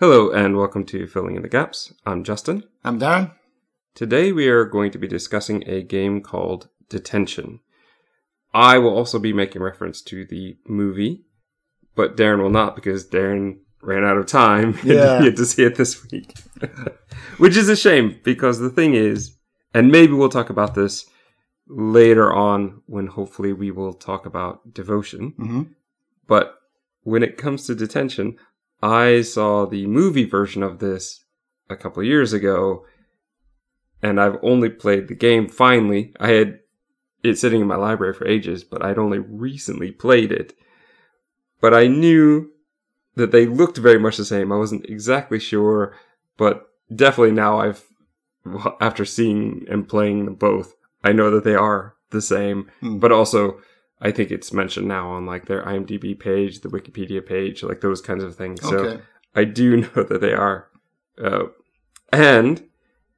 Hello and welcome to Filling in the Gaps. I'm Justin. I'm Darren. Today we are going to be discussing a game called Detention. I will also be making reference to the movie, but Darren will not because Darren ran out of time and Yeah. he had to see it this week. Which is a shame because the thing is, and maybe we'll talk about this later on when hopefully we will talk about devotion. hmm But when it comes to detention, I saw the movie version of this a couple of years ago, and I've only played the game finally. I had it sitting in my library for ages, but I'd only recently played it. But I knew that they looked very much the same. I wasn't exactly sure, but definitely now I've, after seeing and playing them both, I know that they are the same. Hmm. But also, I think it's mentioned now on like their IMDb page, the Wikipedia page, like those kinds of things. So Okay. I do know that they are. Uh, and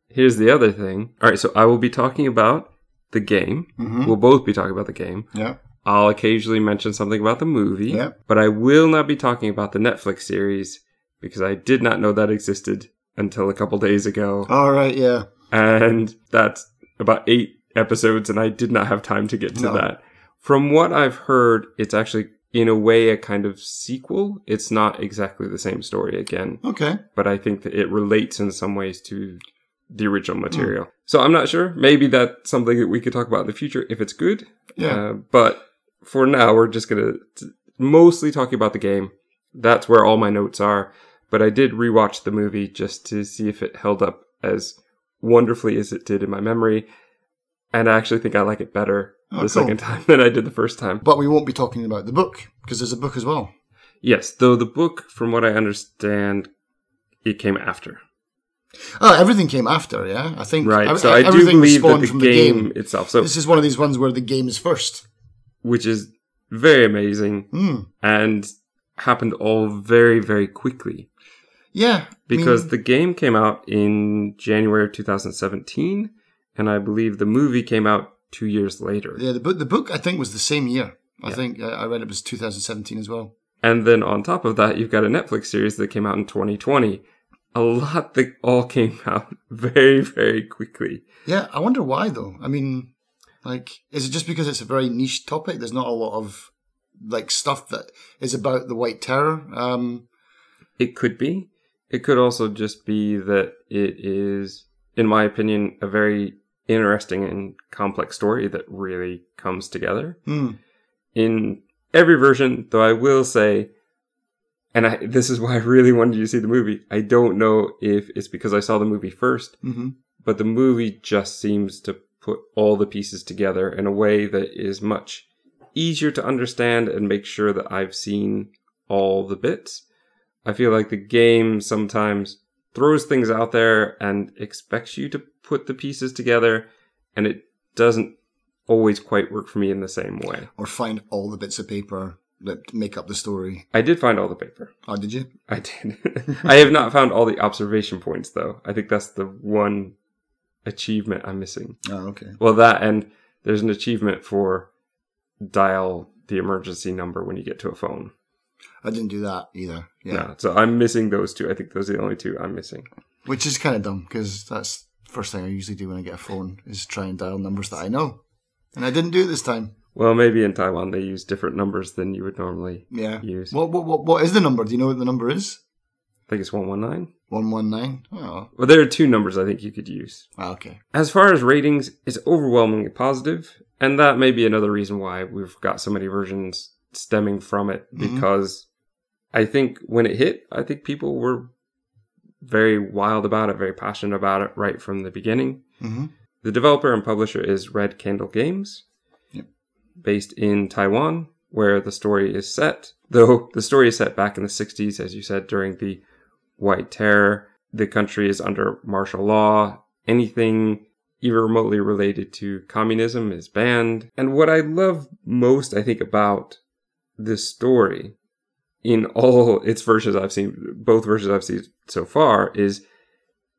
here's the other thing. All right, so I will be talking about the game. hmm We'll both be talking about the game. Yeah. I'll occasionally mention something about the movie, Yeah. but I will not be talking about the Netflix series because I did not know that existed until a couple days ago. All right. Yeah. And that's about eight episodes, and I did not have time to get to No. that. From what I've heard, it's actually, in a way, a kind of sequel. It's not exactly the same story again, Okay. but I think that it relates in some ways to the original material. Hmm. So I'm not sure. Maybe that's something that we could talk about in the future if it's good. Yeah. Uh, but for now, we're just going to mostly talking about the game. That's where all my notes are. But I did rewatch the movie just to see if it held up as wonderfully as it did in my memory. And I actually think I like it better Oh, the cool. second time than I did the first time. but we won't be talking about the book because there's a book as well. Yes, though the book, from what I understand, it came after. Oh, everything came after. Yeah. I think. Right. so I do believe that the from game, itself, so This is one of these ones where the game is first. which is very amazing Hmm. and happened all very, very quickly. Yeah. because I mean, the game came out in January of 2017, and I believe the movie came out two years later. yeah, the book. The book I think was the same year. I Yeah. think I read it was 2017 as well. And then on top of that, you've got a Netflix series that came out in 2020. A lot that all came out very, very quickly. Yeah. I wonder why though. I mean, like, is it just because it's a very niche topic? There's not a lot of like stuff that is about the White Terror. Um. It could be. It could also just be that it is, in my opinion, a very interesting and complex story that really comes together. Hmm. in every version, though I will say, and I, this is why I really wanted you to see the movie. I don't know if it's because I saw the movie first, hmm but the movie just seems to put all the pieces together in a way that is much easier to understand and make sure that I've seen all the bits. I feel like the game sometimes throws things out there and expects you to put the pieces together, and it doesn't always quite work for me in the same way. or find all the bits of paper that make up the story. I did find all the paper. Oh, did you? I did. I have not found all the observation points though. I think that's the one achievement I'm missing. Oh, okay. Well, that and there's an achievement for dial the emergency number when you get to a phone. I didn't do that either. Yeah. Yeah. So I'm missing those two. I think those are the only two I'm missing. Which is kind of dumb because that's the first thing I usually do when I get a phone is try and dial numbers that I know. And I didn't do it this time. Well, maybe in Taiwan they use different numbers than you would normally Yeah. use. What, what, what, what is the number? Do you know what the number is? I think it's 119. 119? Oh, Well, there are two numbers I think you could use. ah, okay. As far as ratings, it's overwhelmingly positive, and that may be another reason why we've got so many versions stemming from it. Mhm. Because I think when it hit, I think people were very wild about it, very passionate about it right from the beginning. hmm The developer and publisher is Red Candle Games, Yep. based in Taiwan, where the story is set. Though the story is set back in the 60s, as you said, during the White Terror. The country is under martial law. Anything even remotely related to communism is banned. And what I love most, I think, about this story in all its versions I've seen, both versions I've seen so far, is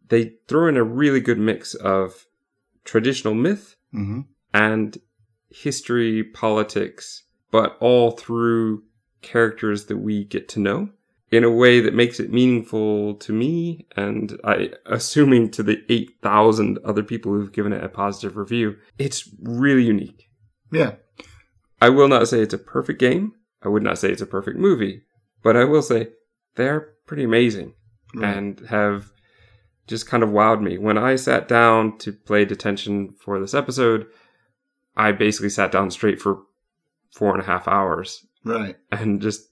they throw in a really good mix of traditional myth hmm and history, politics, but all through characters that we get to know. in a way that makes it meaningful to me and I assuming to the 8,000 other people who've given it a positive review. It's really unique. Yeah. I will not say it's a perfect game. I would not say it's a perfect movie, but I will say they're pretty amazing Right. and have just kind of wowed me. When I sat down to play Detention for this episode, I basically sat down straight for four and a half hours Right. and just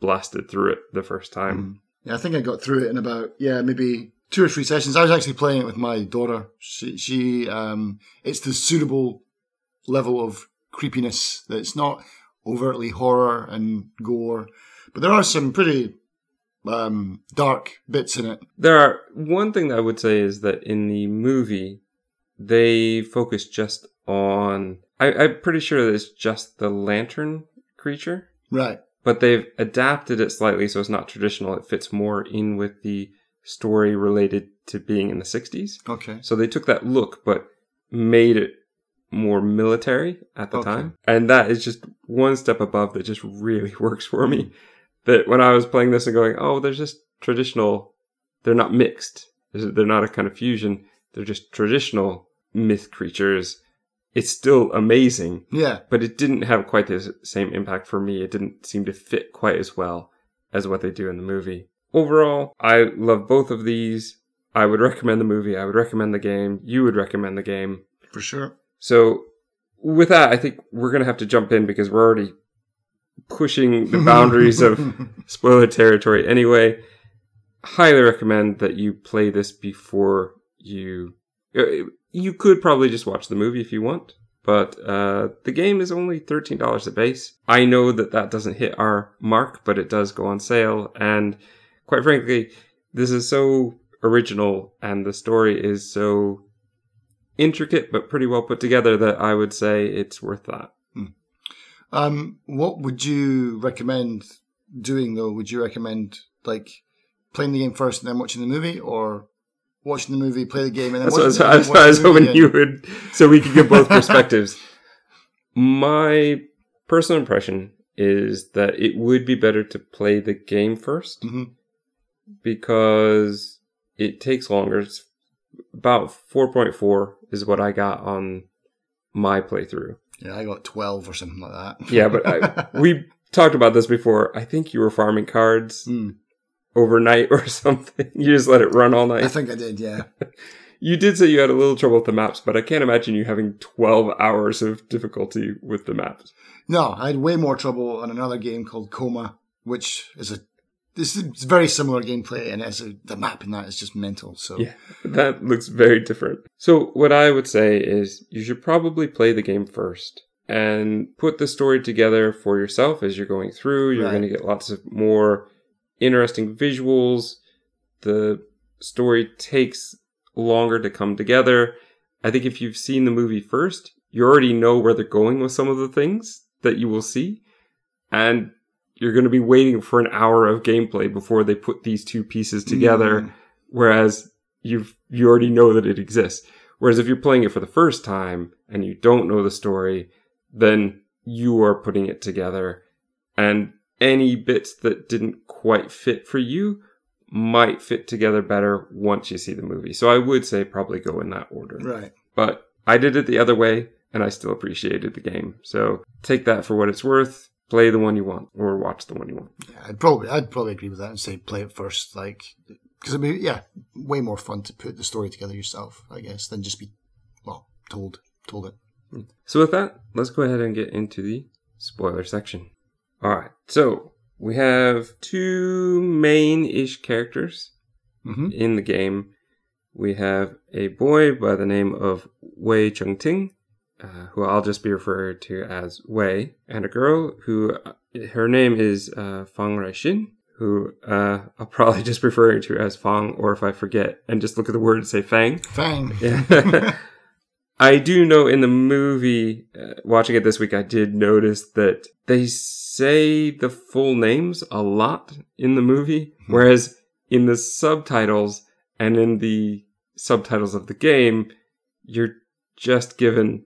blasted through it the first time. Mm. Yeah, I think I got through it in about yeah maybe two or three sessions. I was actually playing it with my daughter. She she um it's the suitable level of creepiness. That it's not overtly horror and gore, but there are some pretty um dark bits in it. There are one thing that I would say is that in the movie, they focus just on. I, I'm pretty sure that it's just the lantern creature, Right. but they've adapted it slightly so it's not traditional. It fits more in with the story related to being in the 60s. Okay. So they took that look, but made it more military at the Okay. time. And that is just one step above that just really works for me. That when I was playing this and going, oh, they're just traditional, they're not mixed. They're not a kind of fusion. They're just traditional myth creatures. It's still amazing, Yeah. but it didn't have quite the same impact for me. It didn't seem to fit quite as well as what they do in the movie. Overall, I love both of these. I would recommend the movie. I would recommend the game. You would recommend the game. For sure. So, with that, I think we're going to have to jump in because we're already pushing the boundaries of spoiler territory anyway. Highly recommend that you play this before you. uh, You could probably just watch the movie if you want, but uh, the game is only thirteen dollars a base. I know that that doesn't hit our mark, but it does go on sale, and quite frankly, this is so original, and the story is so intricate but pretty well put together that I would say it's worth that. Um, what would you recommend doing though? Would you recommend like playing the game first and then watching the movie, or watching the movie, play the game, and then That's what I was, watching, that's I was hoping movie you would, so we could give both perspectives. My personal impression is that it would be better to play the game first Mhm. because it takes longer. About 4.4 is what I got on my playthrough. Yeah, I got twelve or something like that. Yeah, but I, we talked about this before. I think you were farming cards Hmm. overnight or something. You just let it run all night. I think I did. Yeah. You did say you had a little trouble with the maps, but I can't imagine you having 12 hours of difficulty with the maps. No, I had way more trouble on another game called Coma, which is a this is very similar gameplay, and as a, the map in that is just mental. So Yeah. That looks very different. So, what I would say is you should probably play the game first and put the story together for yourself as you're going through. You're Right. going to get lots of more interesting visuals. The story takes longer to come together. I think if you've seen the movie first, you already know where they're going with some of the things that you will see. And you're going to be waiting for an hour of gameplay before they put these two pieces together Mm. whereas you've you already know that it exists. Whereas if you're playing it for the first time and you don't know the story, then you are putting it together, and any bits that didn't quite fit for you might fit together better once you see the movie. So I would say probably go in that order. right. But I did it the other way, and I still appreciated the game. So take that for what it's worth. Play the one you want, or watch the one you want. Yeah, I'd probably I'd probably agree with that and say play it first, like because I mean, yeah, way more fun to put the story together yourself, I guess, than just be well told told it. So with that, let's go ahead and get into the spoiler section. All right. So we have two main-ish characters Mm-hmm. in the game. We have a boy by the name of Wei Chengting, uh, who I'll just be referred to as Wei, and a girl who uh, her name is uh, Fang Raixin, who uh, I'll probably just refer to as Fang, or if I forget and just look at the word and say Fang, Fang. yeah. I do know in the movie, uh, watching it this week, I did notice that they say the full names a lot in the movie, Hmm. whereas in the subtitles and in the subtitles of the game, you're just given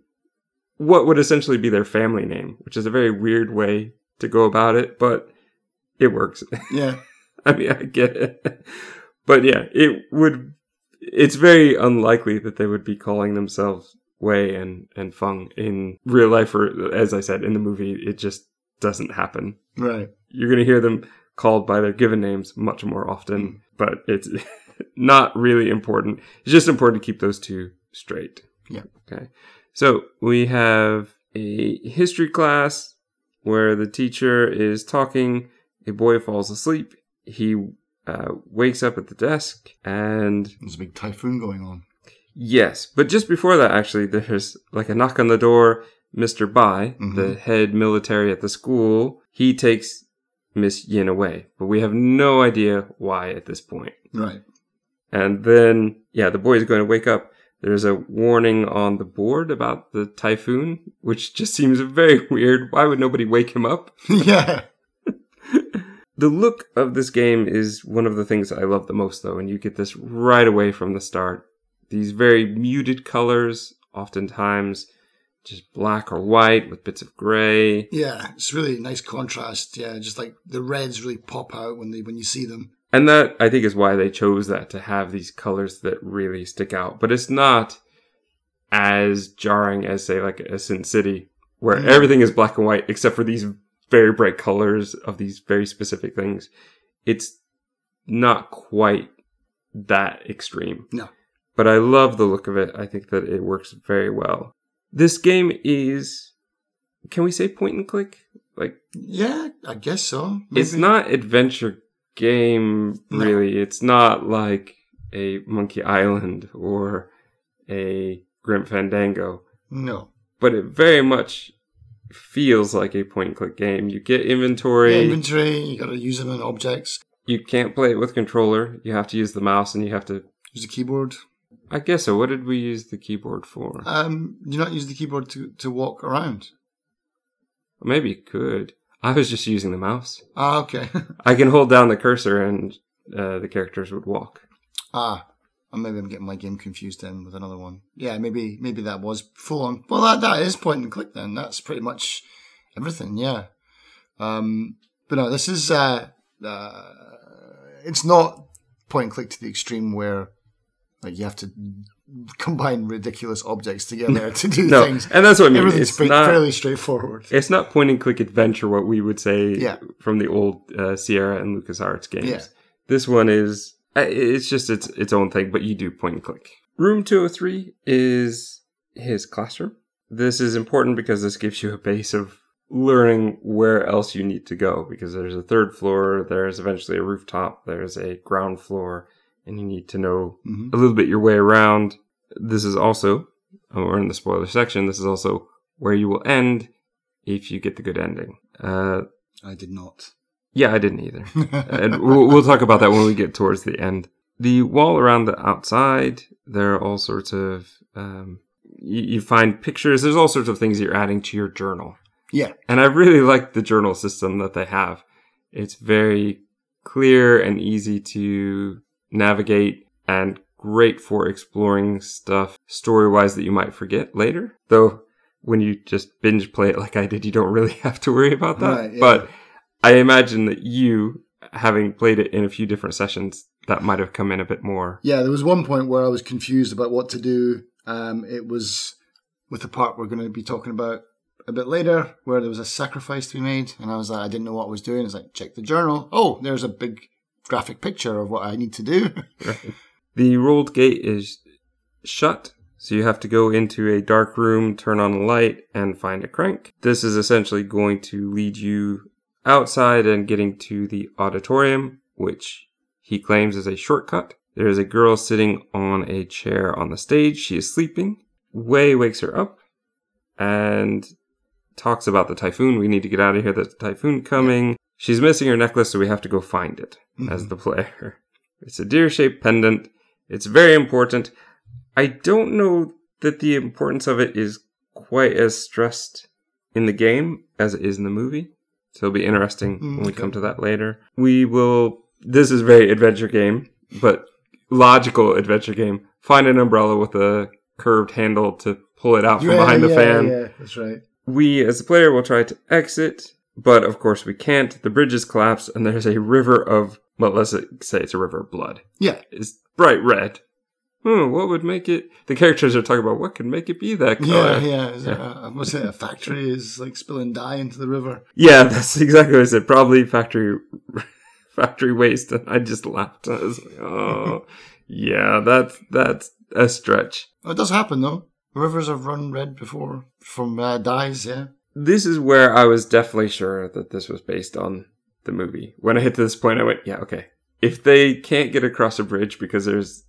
what would essentially be their family name, which is a very weird way to go about it, but it works. yeah. I mean, I get it. But yeah, it would, it's very unlikely that they would be calling themselves Wei and, and Feng in real life, or as I said, in the movie, it just doesn't happen. Right. You're going to hear them called by their given names much more often, mm. but it's not really important. It's just important to keep those two straight. Yeah. Okay. So we have a history class where the teacher is talking. A boy falls asleep. He uh, wakes up at the desk and There's a big typhoon going on. Yes, but just before that, actually, there's like a knock on the door. Mr. Bai, Mhm. the head military at the school, he takes Miss Yin away, but we have no idea why at this point. Right. And then, yeah, the boy is going to wake up. There's a warning on the board about the typhoon, which just seems very weird. Why would nobody wake him up? yeah. The look of this game is one of the things I love the most, though, and you get this right away from the start. These very muted colors, oftentimes just black or white with bits of gray. Yeah. It's really nice contrast. Yeah. Just like the reds really pop out when they when you see them. And that, I think, is why they chose that to have these colors that really stick out. But it's not as jarring as, say, like a Sin City, where Mm. everything is black and white except for these very bright colors of these very specific things. It's not quite that extreme. No. But I love the look of it. I think that it works very well. This game is, can we say point and click? Like, Yeah, I guess so. it's not adventure game No. really. It's not like a Monkey Island or a Grim Fandango, No. but it very much feels like a point and click game. You get inventory. Yeah, inventory. You got to use them in objects. you can't play it with controller. You have to use the mouse and you have to Use the keyboard. I guess so. What did we use the keyboard for? Um, do you not use the keyboard to, to walk around? Maybe you could. I was just using the mouse. Ah, okay. I can hold down the cursor and uh, the characters would walk. ah, maybe I'm getting my game confused then with another one. Yeah, maybe maybe that was full on. Well, that that is point and click then. That's pretty much everything. Yeah. Um, but no, this is uh, uh, it's not point and click to the extreme where like you have to combine ridiculous objects together to do No, things. and that's what I mean. Everything's It's pretty- not. fairly straightforward. It's not point and click adventure, what we would say Yeah. from the old uh, Sierra and LucasArts games. Yeah. This one is, uh, it's just its its own thing, but you do point and click. Room 203 is his classroom. This is important because this gives you a base of learning where else you need to go because there's a third floor, there's eventually a rooftop, there's a ground floor, and you need to know hmm a little bit your way around. This is also, oh, we're in the spoiler section, this is also where you will end if you get the good ending. Uh, I did not. yeah, I didn't either. and we'll, we'll talk about that when we get towards the end. The wall around the outside, there are all sorts of, um, you, you find pictures, there's all sorts of things you're adding to your journal. Yeah. And I really like the journal system that they have. It's very clear and easy to navigate and great for exploring stuff story wise that you might forget later. Though when you just binge play it like I did, you don't really have to worry about that. Right, yeah. But I imagine that you, having played it in a few different sessions, that might have come in a bit more. Yeah, there was one point where I was confused about what to do. Um, it was with the part we're going to be talking about a bit later, where there was a sacrifice to be made, and I was like, I didn't know what I was doing. It's like, check the journal. Oh, there's a big graphic picture of what I need to do. The rolled gate is shut, so you have to go into a dark room, turn on a light, and find a crank. This is essentially going to lead you outside and getting to the auditorium, which he claims is a shortcut. There is a girl sitting on a chair on the stage. She is sleeping. Wei wakes her up and talks about the typhoon. We need to get out of here. There's a typhoon coming. She's missing her necklace, so we have to go find it as the player. It's a deer shaped pendant. It's very important. I don't know that the importance of it is quite as stressed in the game as it is in the movie. So it'll be interesting Mm, when we come to that later. We will. This is very adventure game, but logical adventure game. Find an umbrella with a curved handle to pull it out from behind the yeah, fan. Yeah, that's right. We, as a player, will try to exit, but of course we can't. The bridge is collapsed, and there's a river of well, let's say it's a river of blood. Yeah. It's bright red. Hmm, what would make it? The characters are talking about what could make it be that color. Yeah, yeah. It a, was it a factory is like spilling dye into the river? Yeah, that's exactly what I said. Probably factory factory waste. And I just laughed. I was like, oh, yeah, that's that's a stretch. It does happen though. Rivers have run red before from uh, dyes. Yeah. This is where I was definitely sure that this was based on the movie. When I hit to this point, I went, yeah, okay. If they can't get across a bridge because there's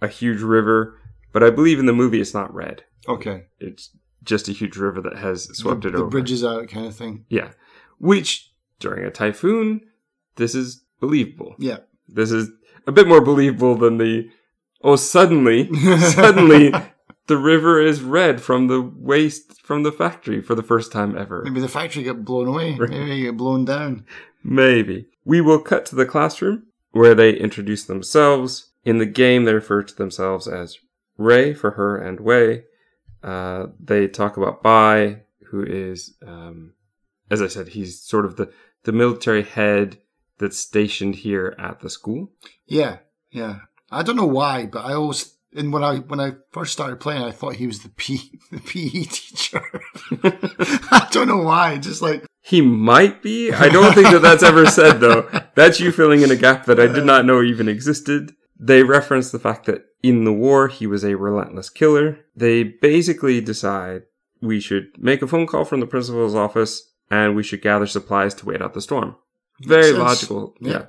a huge river, but I believe in the movie it's not red. Okay. It's just a huge river that has swept the, it the over. bridge is out, kind of thing. Yeah. Which, during a typhoon, this is believable. Yeah. This is a bit more believable than the, oh, suddenly, suddenly, the river is red from the waste from the factory for the first time ever. Maybe the factory got blown away. Maybe it got blown down. Maybe. We will cut to the classroom where they introduce themselves. In the game, they refer to themselves as Ray for her and Wei. Uh, they talk about Bai, who is, um, as I said, he's sort of the, the military head that's stationed here at the school. Yeah, yeah. I don't know why, but I always and when I when I first started playing, I thought he was the P the PE teacher. I don't know why. Just like He might be. I don't think that that's ever said, though. That's you filling in a gap that I did not know even existed. They reference the fact that in the war, he was a relentless killer. They basically decide we should make a phone call from the principal's office and we should gather supplies to wait out the storm. Very logical. Yeah. yeah.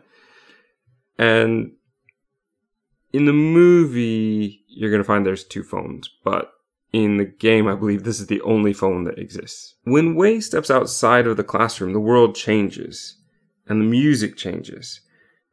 And in the movie, you're going to find there's two phones, but in the game, I believe this is the only phone that exists. When Wei steps outside of the classroom, the world changes and the music changes.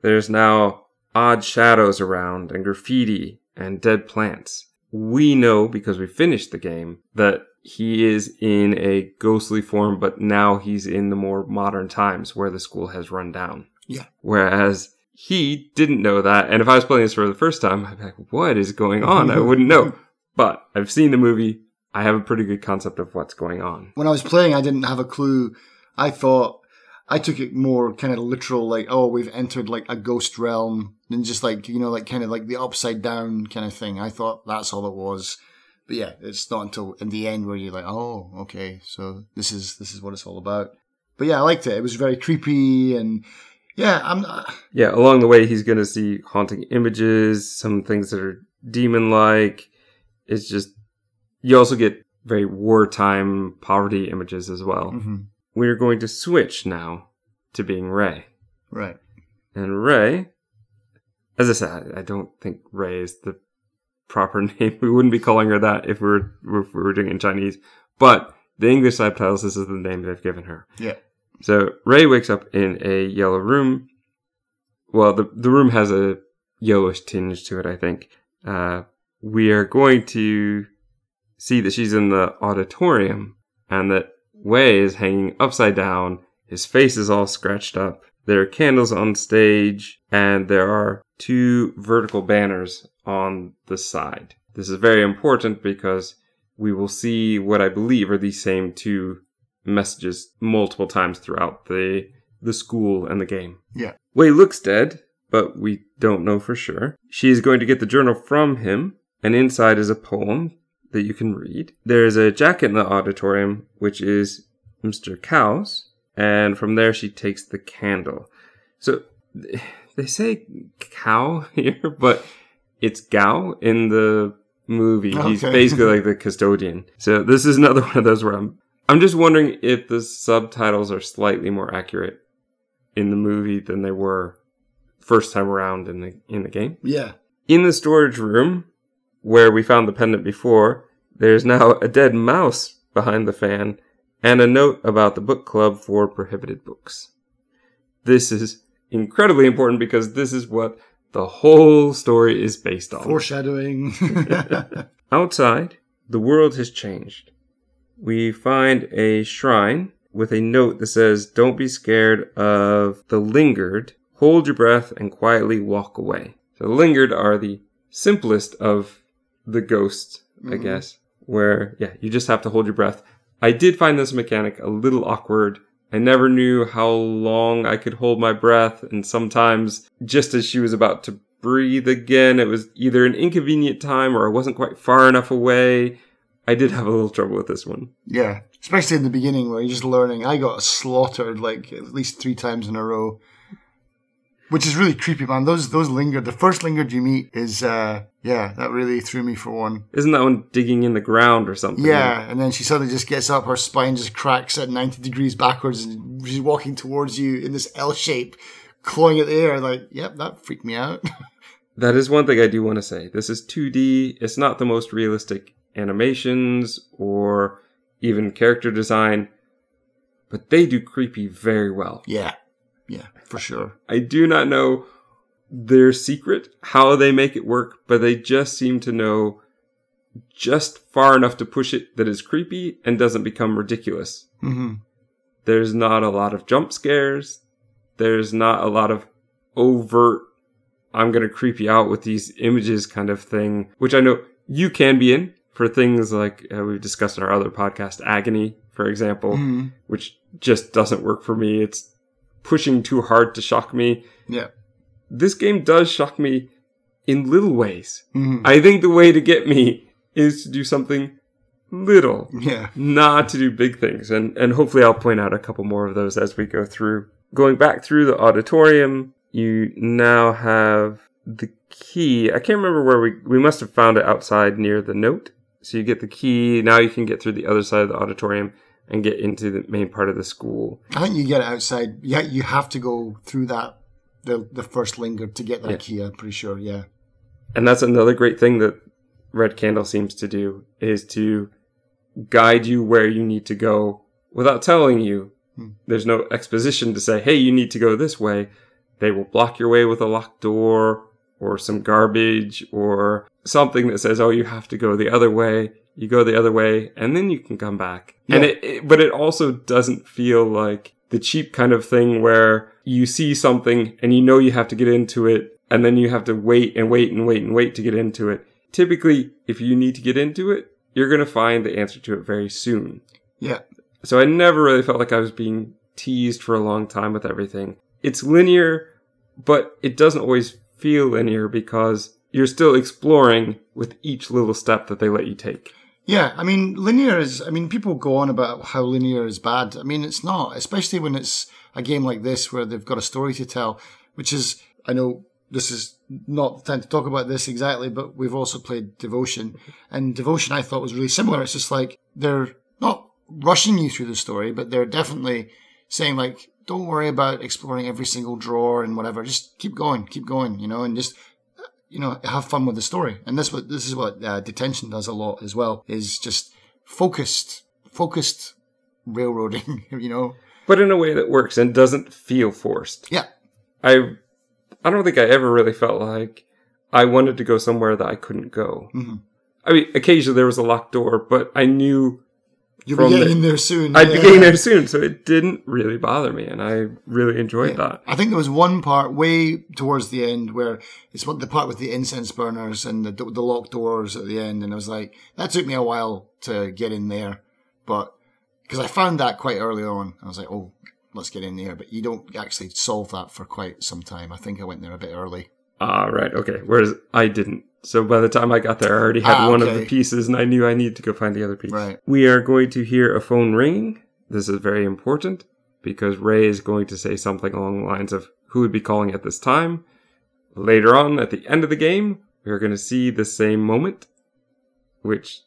There's now odd shadows around and graffiti and dead plants. We know because we finished the game that he is in a ghostly form, but now he's in the more modern times where the school has run down. Yeah. Whereas he didn't know that. And if I was playing this for the first time, I'd be like, what is going on? I wouldn't know. But I've seen the movie. I have a pretty good concept of what's going on. when I was playing, I didn't have a clue. I thought I took it more kind of literal, like oh, we've entered like a ghost realm, and just like you know, like kind of like the upside down kind of thing. I thought that's all it was. But yeah, it's not until in the end where you're like, oh, okay, so this is this is what it's all about. But yeah, I liked it. It was very creepy and yeah, I'm not. Yeah, along the way, he's going to see haunting images, some things that are demon like. It's just, you also get very wartime poverty images as well. Mhm. We're going to switch now to being Ray. Right. And Ray, as I said, I I don't think Ray is the proper name. We wouldn't be calling her that if we were if we were doing it in Chinese. But the English subtitles, this is the name they've given her. Yeah. So Ray wakes up in a yellow room. Well, the the room has a yellowish tinge to it. I think. Uh, we are going to see that she's in the auditorium and that Wei is hanging upside down. His face is all scratched up. There are candles on stage, and there are two vertical banners on the side. This is very important because we will see what I believe are these same two messages multiple times throughout the the school and the game. Yeah. Wei looks dead, but we don't know for sure. She is going to get the journal from him, and inside is a poem that you can read. There is a jacket in the auditorium, which is Mr. Cow's, and from there she takes the candle. So they say cow here, but it's Gao in the movie. He's basically like the custodian. So this is another one of those where I'm I'm just wondering if the subtitles are slightly more accurate in the movie than they were first time around in the in the game. Yeah. In the storage room where we found the pendant before, there's now a dead mouse behind the fan and a note about the book club for prohibited books. This is incredibly important because this is what the whole story is based on. Foreshadowing. Outside, the world has changed. We find a shrine with a note that says, Don't be scared of the lingered. Hold your breath and quietly walk away. So, the lingered are the simplest of the ghosts, I mm-hmm. guess, where, yeah, you just have to hold your breath. I did find this mechanic a little awkward I never knew how long I could hold my breath, and sometimes just as she was about to breathe again, it was either an inconvenient time or I wasn't quite far enough away. I did have a little trouble with this one. Yeah, especially in the beginning where you're just learning. I got slaughtered like at least three times in a row, which is really creepy, man. Those those lingered. The first lingered you meet is, uh yeah, that really threw me for one. Isn't that one digging in the ground or something? Yeah, and then she suddenly just gets up, her spine just cracks at 90 degrees backwards, and she's walking towards you in this L shape, clawing at the air. Like, yep, that freaked me out. That is one thing I do want to say. This is 2D. It's not the most realistic animations or even character design, but they do creepy very well. yeah, yeah, for sure. I do not know their secret, how they make it work, but they just seem to know just far enough to push it that is creepy and doesn't become ridiculous. hmm There's not a lot of jump scares. There's not a lot of overt, I'm going to creep you out with these images kind of thing, which I know you can be in for things like uh, we've discussed in our other podcast, Agony, for example, hmm which just doesn't work for me. It's pushing too hard to shock me. Yeah. This game does shock me in little ways. hmm I think the way to get me is to do something little Yeah. not to do big things. And, and hopefully I'll point out a couple more of those as we go through. Going back through the auditorium, you now have the key. I can't remember where we, we must have found it outside near the note. So you get the key. Now you can get through the other side of the auditorium and get into the main part of the school. I think you get it outside. Yeah, you have to go through that the the first linger to get that Yeah. key. I'm pretty sure. Yeah. And that's another great thing that Red Candle seems to do is to guide you where you need to go without telling you. Hmm. There's no exposition to say, hey, you need to go this way. They will block your way with a locked door or some garbage or something that says, oh, you have to go the other way. You go the other way and then you can come back. And it, it, but it also doesn't feel like the cheap kind of thing where you see something and you know you have to get into it and then you have to wait and wait and wait and wait to get into it. Typically, if you need to get into it, you're going to find the answer to it very soon. Yeah. So I never really felt like I was being teased for a long time with everything. It's linear, but it doesn't always feel linear because you're still exploring with each little step that they let you take. Yeah, I mean, linear is. I mean, people go on about how linear is bad. I mean, it's not, especially when it's a game like this where they've got a story to tell, which is. I know this is not the time to talk about this exactly, but we've also played Devotion, and Devotion I thought was really similar. It's just like they're not rushing you through the story, but they're definitely saying like, don't worry about exploring every single drawer and whatever. Just keep going, keep going, you know, and just you know, have fun with the story. And this what this is what uh, detention does a lot as well. Is just focused, focused railroading. You know. But in a way that works and doesn't feel forced. Yeah. I I don't think I ever really felt like I wanted to go somewhere that I couldn't go. Mhm. I mean, occasionally there was a locked door, but I knew You'll be getting the- in there soon. I'd Yeah. be getting there soon, so it didn't really bother me, and I really enjoyed that. I think there was one part way towards the end where it's what the part with the incense burners and the the locked doors at the end, and I was like, that took me a while to get in there, but because I found that quite early on, I was like, oh, let's get in there. But you don't actually solve that for quite some time. I think I went there a bit early. Ah, right, okay. Whereas I didn't. So by the time I got there, I already had Ah, one of the pieces, and I knew I needed to go find the other piece. Right. We are going to hear a phone ringing. This is very important because Ray is going to say something along the lines of who would be calling at this time. Later on, at the end of the game, we are going to see the same moment, which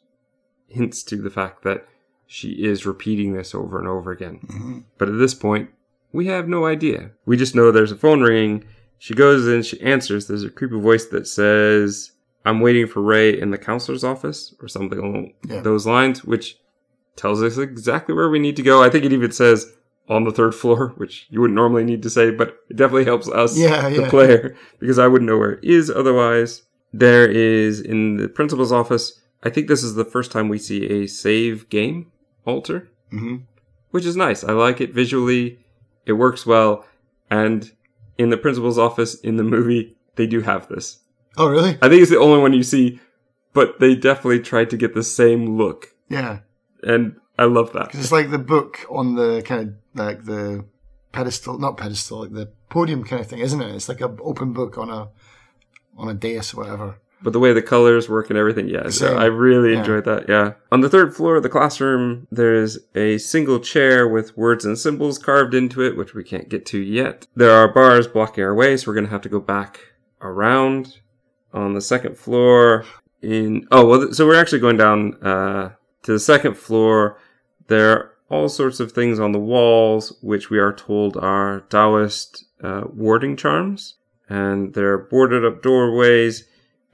hints to the fact that she is repeating this over and over again. Mhm. But at this point, we have no idea. We just know there's a phone ringing. She goes in, she answers. There's a creepy voice that says, I'm waiting for Ray in the counselor's office, or something along Yeah. those lines, which tells us exactly where we need to go. I think it even says on the third floor, which you wouldn't normally need to say, but it definitely helps us, Yeah, the yeah. player, because I wouldn't know where it is otherwise. There is in the principal's office, I think this is the first time we see a save game altar hmm which is nice. I like it visually. It works well. And in the principal's office in the movie, they do have this. Oh, really? I think it's the only one you see, but they definitely tried to get the same look. Yeah. And I love that. Because it's like the book on the kind of like the pedestal, not pedestal, like the podium kind of thing, isn't it? It's like an open book on a on a dais or whatever. But the way the colors work and everything, yeah, Same. I really Yeah. enjoyed that. Yeah. On the third floor of the classroom, there's a single chair with words and symbols carved into it, which we can't get to yet. There are bars blocking our way, so we're going to have to go back around. On the second floor, in oh well, so we're actually going down uh, to the second floor. There are all sorts of things on the walls, which we are told are Taoist uh, warding charms, and there are boarded up doorways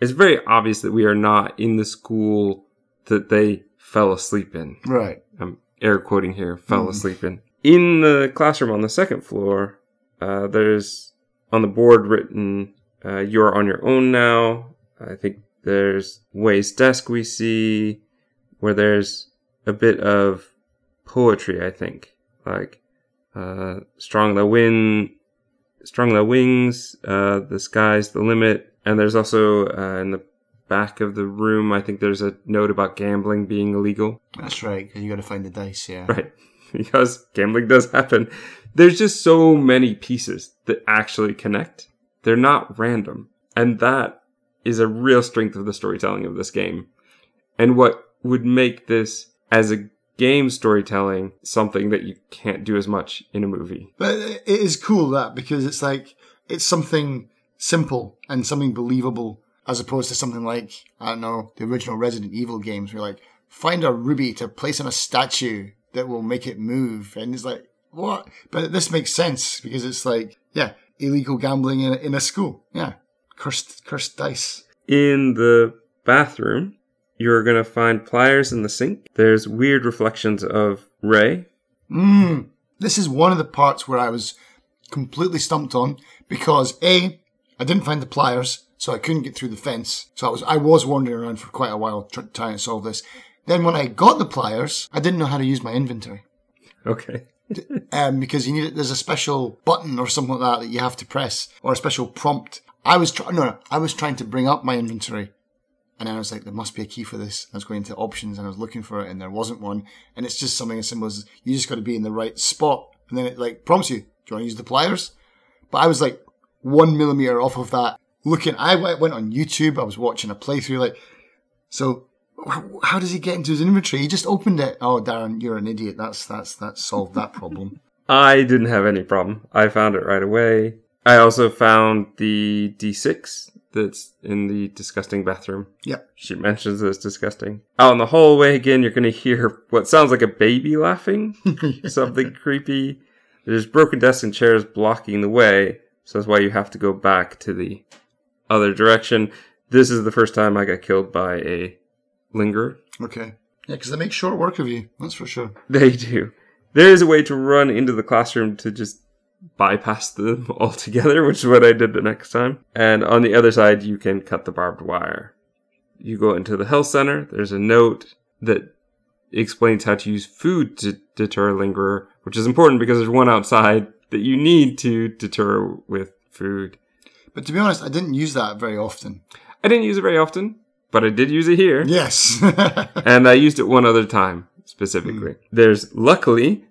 it's very obvious that we are not in the school that they fell asleep in. Right. I'm air quoting here, fell asleep in. In the classroom on the second floor, uh, there's on the board written, uh, You're on your own now. I think there's Wei's desk we see, where there's a bit of poetry, I think. Like, uh, Strong the Wind, Strong the Wings, uh, The Sky's the Limit. And there's also, uh, in the back of the room, I think there's a note about gambling being illegal. That's right. 'cause you got to find the dice. Yeah. Right. Because gambling does happen. There's just so many pieces that actually connect. They're not random. And that is a real strength of the storytelling of this game. And what would make this as a game storytelling something that you can't do as much in a movie. But it is cool that because it's like it's something simple and something believable as opposed to something like I don't know the original Resident Evil games. Where like find a ruby to place on a statue that will make it move, and it's like what? But this makes sense because it's like yeah, illegal gambling in a, in a school. Yeah, cursed cursed dice. In the bathroom, you're going to find pliers in the sink. There's weird reflections of Ray. Mm. This is one of the parts where I was completely stumped on because a I didn't find the pliers, so I couldn't get through the fence. So I was I was wandering around for quite a while trying to solve this. Then when I got the pliers, I didn't know how to use my inventory Okay. Um, because you need there's a special button or something like that that you have to press or a special prompt. I was trying no, no I was trying to bring up my inventory. And then I was like, there must be a key for this. I was going into options and I was looking for it and there wasn't one. And it's just something as simple as you just got to be in the right spot. And then it like prompts you, do you want to use the pliers? But I was like one millimeter off of that looking. I went on YouTube. I was watching a playthrough like, so how does he get into his inventory? He just opened it. Oh, Darren, you're an idiot. That's, that's, that's solved that problem. I didn't have any problem. I found it right away. I also found the D6 that's in the disgusting bathroom. Yep. She mentions it's disgusting. Out in the hallway again, you're going to hear what sounds like a baby laughing. Something creepy. There's broken desks and chairs blocking the way, so that's why you have to go back to the other direction. This is the first time I got killed by a lingerer. Okay. Yeah, because they make short work of you. That's for sure. They do. There is a way to run into the classroom to just bypass them altogether, which is what I did the next time. And on the other side, you can cut the barbed wire. You go into the health center. There's a note that explains how to use food to deter a lingerer, which is important because there's one outside that you need to deter with food. But to be honest, I didn't use that very often. I didn't use it very often, but I did use it here. Yes. and I used it one other time specifically. Hmm. There's luckily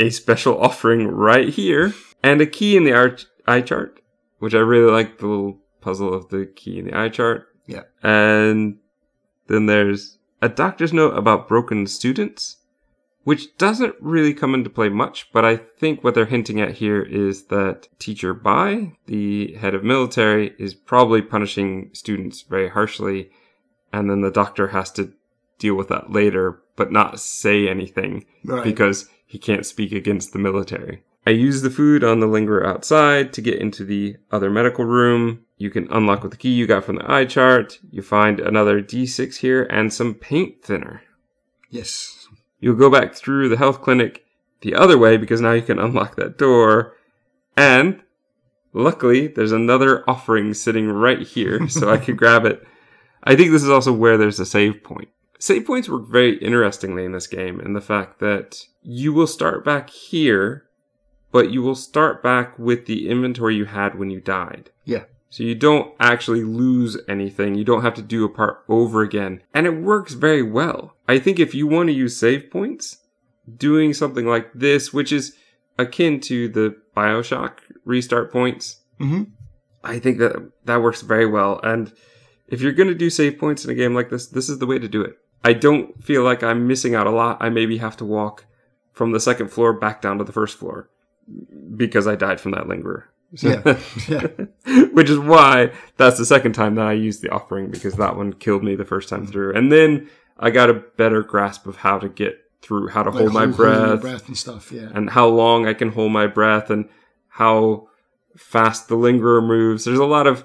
a special offering right here and a key in the arch- eye chart, which I really like the little puzzle of the key in the eye chart. yeah. And then there's a doctor's note about broken students, which doesn't really come into play much, but I think what they're hinting at here is that Teacher Bai, the head of military, is probably punishing students very harshly, and then the doctor has to deal with that later, but not say anything Right. because he can't speak against the military. I use the food on the lingerer outside to get into the other medical room. You can unlock with the key you got from the eye chart. You find another D6 here and some paint thinner. Yes. You'll go back through the health clinic the other way because now you can unlock that door. And luckily, there's another offering sitting right here, so I can grab it. I think this is also where there's a save point. Save points work very interestingly in this game, in the fact that you will start back here, but you will start back with the inventory you had when you died. Yeah. So you don't actually lose anything. You don't have to do a part over again. And it works very well. I think if you want to use save points, doing something like this, which is akin to the Bioshock restart points, hmm I think that that works very well. And if you're going to do save points in a game like this, this is the way to do it. I don't feel like I'm missing out a lot. I maybe have to walk from the second floor back down to the first floor because I died from that lingerer. Yeah. yeah. Which is why that's the second time that I used the offering because that one killed me the first time hmm. through. And then I got a better grasp of how to get through, how to Like hold my hold- holding your breath, breath and stuff. Yeah. and how long I can hold my breath and how fast the lingerer moves. There's a lot of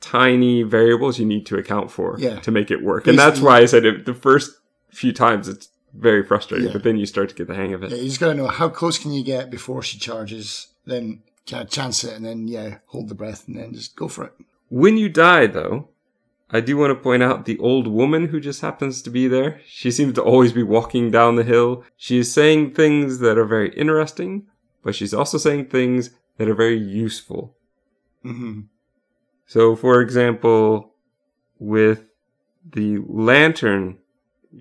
tiny variables you need to account for Yeah. to make it work. And that's why I said it the first few times it's very frustrating, Yeah. but then you start to get the hang of it. Yeah, you just got to know how close can you get before she charges. Then kind of chance it, and then yeah, hold the breath, and then just go for it. When you die, though, I do want to point out the old woman who just happens to be there. She seems to always be walking down the hill. She is saying things that are very interesting, but she's also saying things that are very useful. hmm So, for example, with the lantern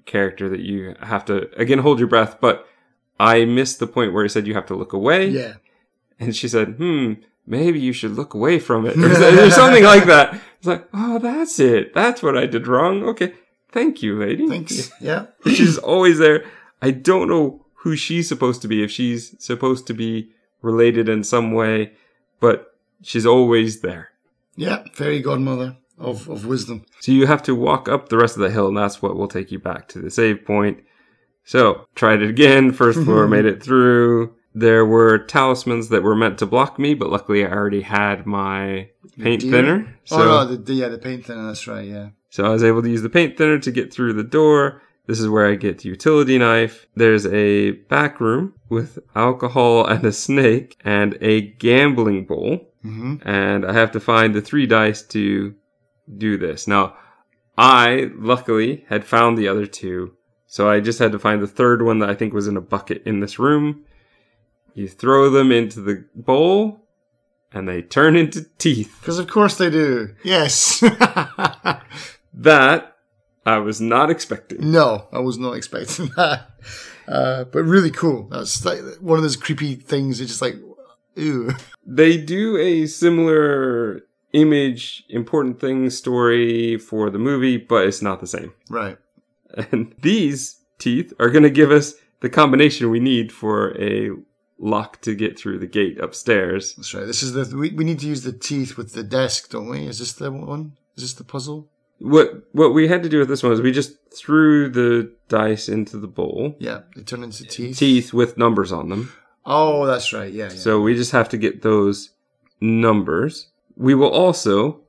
character that you have to, again, hold your breath, but I missed the point where he said you have to look away. Yeah, And she said, hmm, maybe you should look away from it. Or, or something like that. It's like, oh, that's it. That's what I did wrong. Okay. Thank you, lady. thanks. Yeah, She's always there. I don't know who she's supposed to be, if she's supposed to be related in some way, but she's always there. Yeah, fairy godmother of of wisdom. So you have to walk up the rest of the hill, and that's what will take you back to the save point. So tried it again. First floor, made it through. There were talismans that were meant to block me, but luckily I already had my paint Dear. thinner. So, oh no, the, the yeah the paint thinner. That's right. Yeah. so I was able to use the paint thinner to get through the door. This is where I get the utility knife. There's a back room with alcohol and a snake and a gambling bowl hmm and I have to find the three dice to do this. Now, I luckily had found the other two, so I just had to find the third one that I think was in a bucket in this room. You throw them into the bowl, and they turn into teeth. Because of course they do. Yes. That I was not expecting. no, I was not expecting that. Uh, but really cool. That's like one of those creepy things. It's just like, ooh. They do a similar image, important thing story for the movie, but it's not the same. Right. And these teeth are going to give us the combination we need for a lock to get through the gate upstairs. That's right. This is the we, we need to use the teeth with the desk, don't we? Is this the one? Is this the puzzle? What what we had to do with this one is we just threw the dice into the bowl, Yeah, they turn into teeth. teeth with numbers on them. Oh, that's right. Yeah. yeah. So we just have to get those numbers. We will also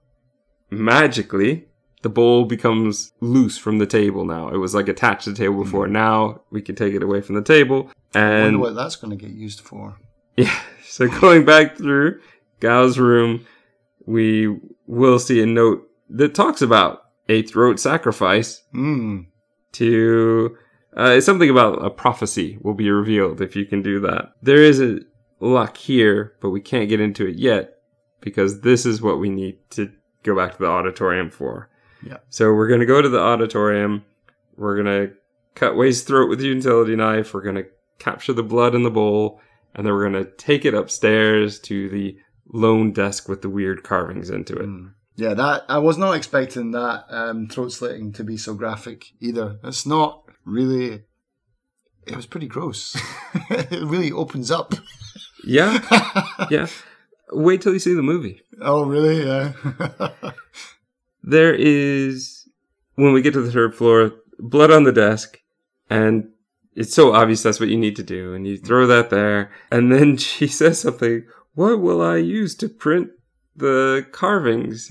magically the bowl becomes loose from the table now. It was like attached to the table before. Now we can take it away from the table I wonder and what that's going to get used for. Yeah. So going back through Gal's room, we will see a note that talks about a throat sacrifice Hmm. to uh, it's something about a prophecy will be revealed if you can do that. There is a luck here, but we can't get into it yet because this is what we need to go back to the auditorium for. Yeah. So we're gonna go to the auditorium. We're gonna cut Wei's throat with the utility knife. We're gonna capture the blood in the bowl, and then we're gonna take it upstairs to the lone desk with the weird carvings into it. Hmm. Yeah, that I was not expecting that um, throat slitting to be so graphic either. It's not really. It was pretty gross. it really opens up. Yeah, yeah. Wait till you see the movie. oh, really? Yeah. There is, when we get to the third floor, blood on the desk, and it's so obvious that's what you need to do. And you throw that there, and then she says something, What will I use to print the carvings?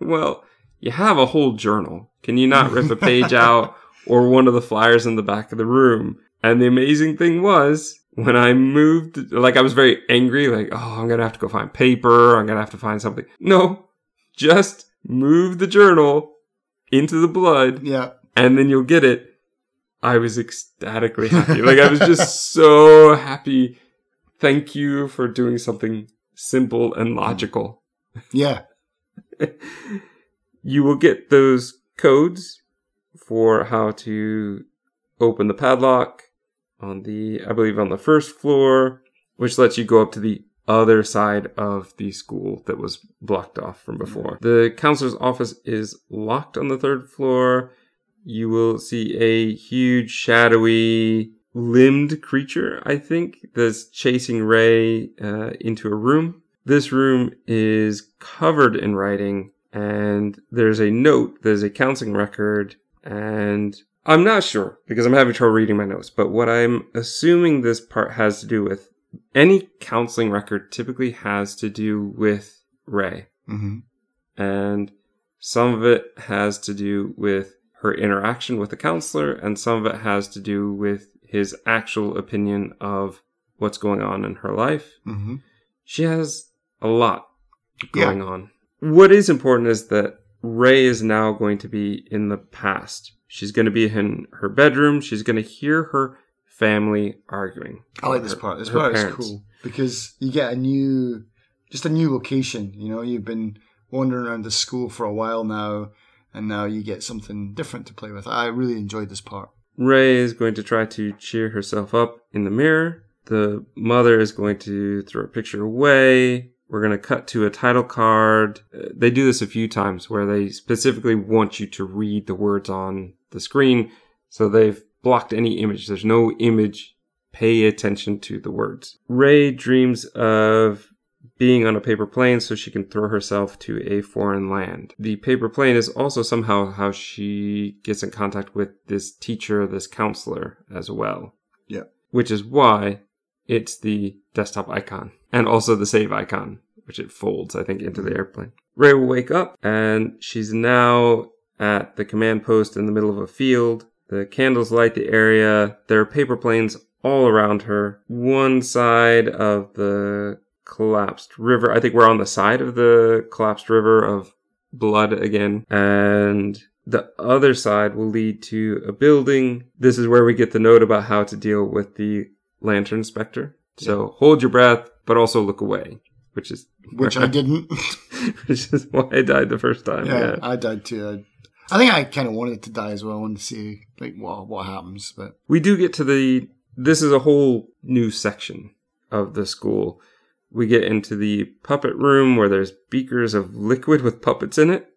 well, you have a whole journal. Can you not rip a page out or one of the flyers in the back of the room? And the amazing thing was, when I moved, like I was very angry, like, oh, I'm gonna have to go find paper, I'm gonna have to find something. No, just move the journal into the blood yeah. and then you'll get it. I was ecstatically happy. like I was just so happy. Thank you for doing something simple and logical. Yeah. You will get those codes for how to open the padlock on the, I believe, on the first floor, which lets you go up to the other side of the school that was blocked off from before. The counselor's office is locked on the third floor. You will see a huge, shadowy, limbed creature, I think, that's chasing Ray uh, into a room. This room is covered in writing, and there's a note, there's a counseling record, and I'm not sure because I'm having trouble reading my notes, but what I'm assuming this part has to do with any counseling record typically has to do with Ray. hmm And some of it has to do with her interaction with the counselor, and some of it has to do with his actual opinion of what's going on in her life. hmm She has a lot going on. What is important is that Ray is now going to be in the past. She's going to be in her bedroom. She's going to hear her family arguing. I like this Her- part. This part is cool because you get a new, just a new location. You know, you've been wandering around the school for a while now, and now you get something different to play with. I really enjoyed this part. Ray is going to try to cheer herself up in the mirror. The mother is going to throw a picture away. We're going to cut to a title card. Uh, They do this a few times where they specifically want you to read the words on the screen. So they've blocked any image. There's no image. Pay attention to the words. Ray dreams of being on a paper plane so she can throw herself to a foreign land. The paper plane is also somehow how she gets in contact with this teacher, this counselor as well. Yeah. Which is why it's the desktop icon and also the save icon, which it folds, I think, into the airplane. Ray will wake up and she's now at the command post in the middle of a field. The candles light the area. There are paper planes all around her. One side of the collapsed river. I think we're on the side of the collapsed river of blood again. And the other side will lead to a building. This is where we get the note about how to deal with the lantern specter. So hold your breath, but also look away, which is Which I didn't. which is why I died the first time. yeah, Yeah. I died too. I, I think I kind of wanted to die as well. I wanted to see like what what happens, but We do get to the. This is a whole new section of the school. We get into the puppet room where there's beakers of liquid with puppets in it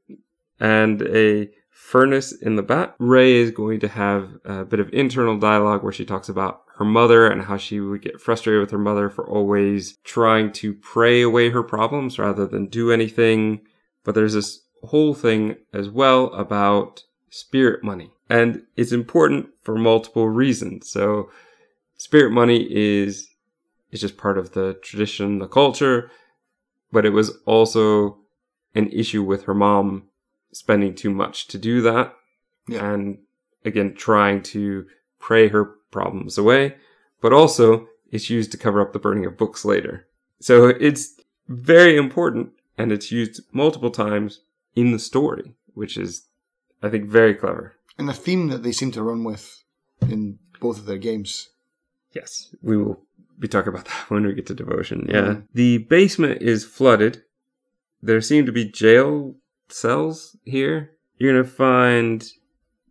and a furnace in the back. Ray is going to have a bit of internal dialogue where she talks about her mother and how she would get frustrated with her mother for always trying to pray away her problems rather than do anything. But there's this whole thing as well about spirit money. And it's important for multiple reasons. So spirit money is is just part of the tradition, the culture, but it was also an issue with her mom spending too much to do that. Yeah. And again, trying to pray her problems away, but also it's used to cover up the burning of books later. So it's very important and it's used multiple times in the story, which is, I think, very clever. and a theme that they seem to run with in both of their games. Yes, we will be talking about that when we get to devotion. Yeah. Mhm. The basement is flooded. There seem to be jail cells here. You're going to find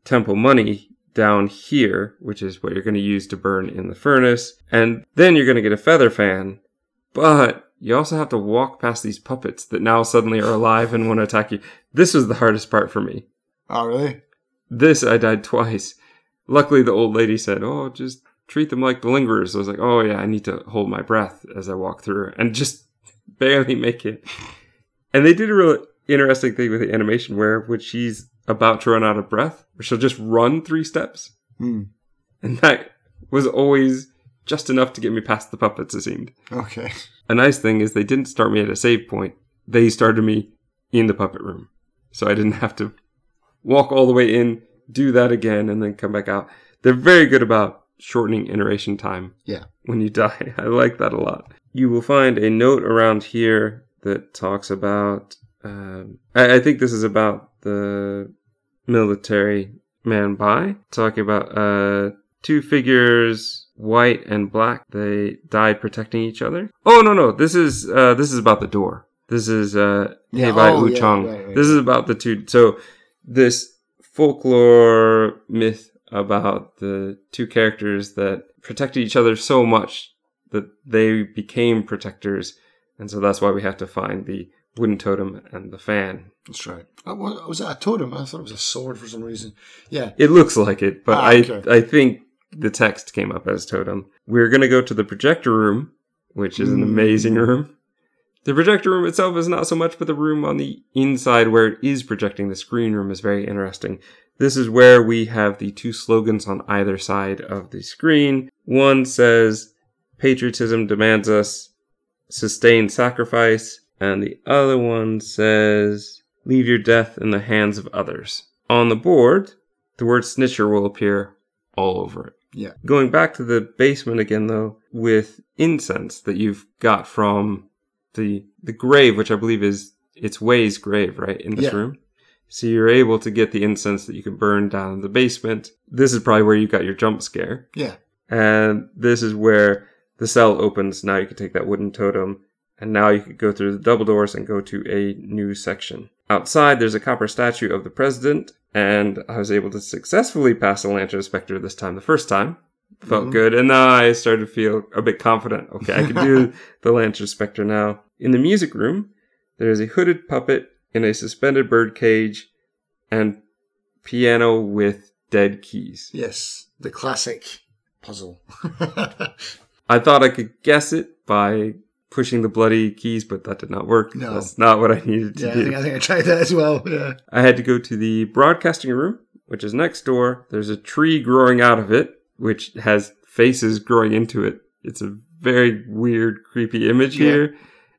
temple money down here, which is what you're going to use to burn in the furnace. And then you're going to get a feather fan. But you also have to walk past these puppets that now suddenly are alive and want to attack you. This was the hardest part for me. Oh, really? This I died twice. Luckily, the old lady said, "Oh, just treat them like the lingerers." I was like, "Oh yeah, I need to hold my breath as I walk through and just barely make it." And they did a real interesting thing with the animation where when she's about to run out of breath, she'll just run three steps, Hmm. and that was always just enough to get me past the puppets. It seemed. Okay. A nice thing is they didn't start me at a save point; they started me in the puppet room, so I didn't have to walk all the way in, do that again, and then come back out. They're very good about shortening iteration time. Yeah. When you die, I like that a lot. You will find a note around here that talks about. Um, I, I think this is about the military man by talking about uh two figures white and black they died protecting each other oh no no this is uh this is about the door this is uh Yeah, Hey by oh, yeah, Wuchang. right, right, this is about the two so this folklore myth about the two characters that protected each other so much that they became protectors. And so that's why we have to find the wooden totem and the fan. That's right. Wa- was that a totem? I thought it was a sword for some reason. Yeah. It looks like it, but Ah, I okay. I think the text came up as totem. We're gonna go to the projector room, which is an Mm. amazing room. The projector room itself is not so much, but the room on the inside where it is projecting the screen room is very interesting. This is where we have the two slogans on either side of the screen. One says, Patriotism demands us sustained sacrifice, and the other one says, Leave your death in the hands of others. On the board, the word snitcher will appear all over it. Yeah. Going back to the basement again, though, with incense that you've got from the the grave, which I believe is it's Wei's grave, right, in this Yeah. room. So you're able to get the incense that you can burn down in the basement. This is probably where you got your jump scare. Yeah. And this is where the cell opens. Now you can take that wooden totem, and now you could go through the double doors and go to a new section. Outside, there's a copper statue of the president, and I was able to successfully pass the lantern specter this time. The first time felt Mhm. good, and now I started to feel a bit confident. Okay, I can do the lantern specter now. In the music room, there is a hooded puppet in a suspended bird cage, and piano with dead keys. Yes. The classic puzzle. I thought I could guess it by pushing the bloody keys, but that did not work. No. That's not what I needed to yeah, I do. think, I think I tried that as well. Yeah. I had to go to the broadcasting room, which is next door. There's a tree growing out of it, which has faces growing into it. It's a very weird, creepy image Yeah. here.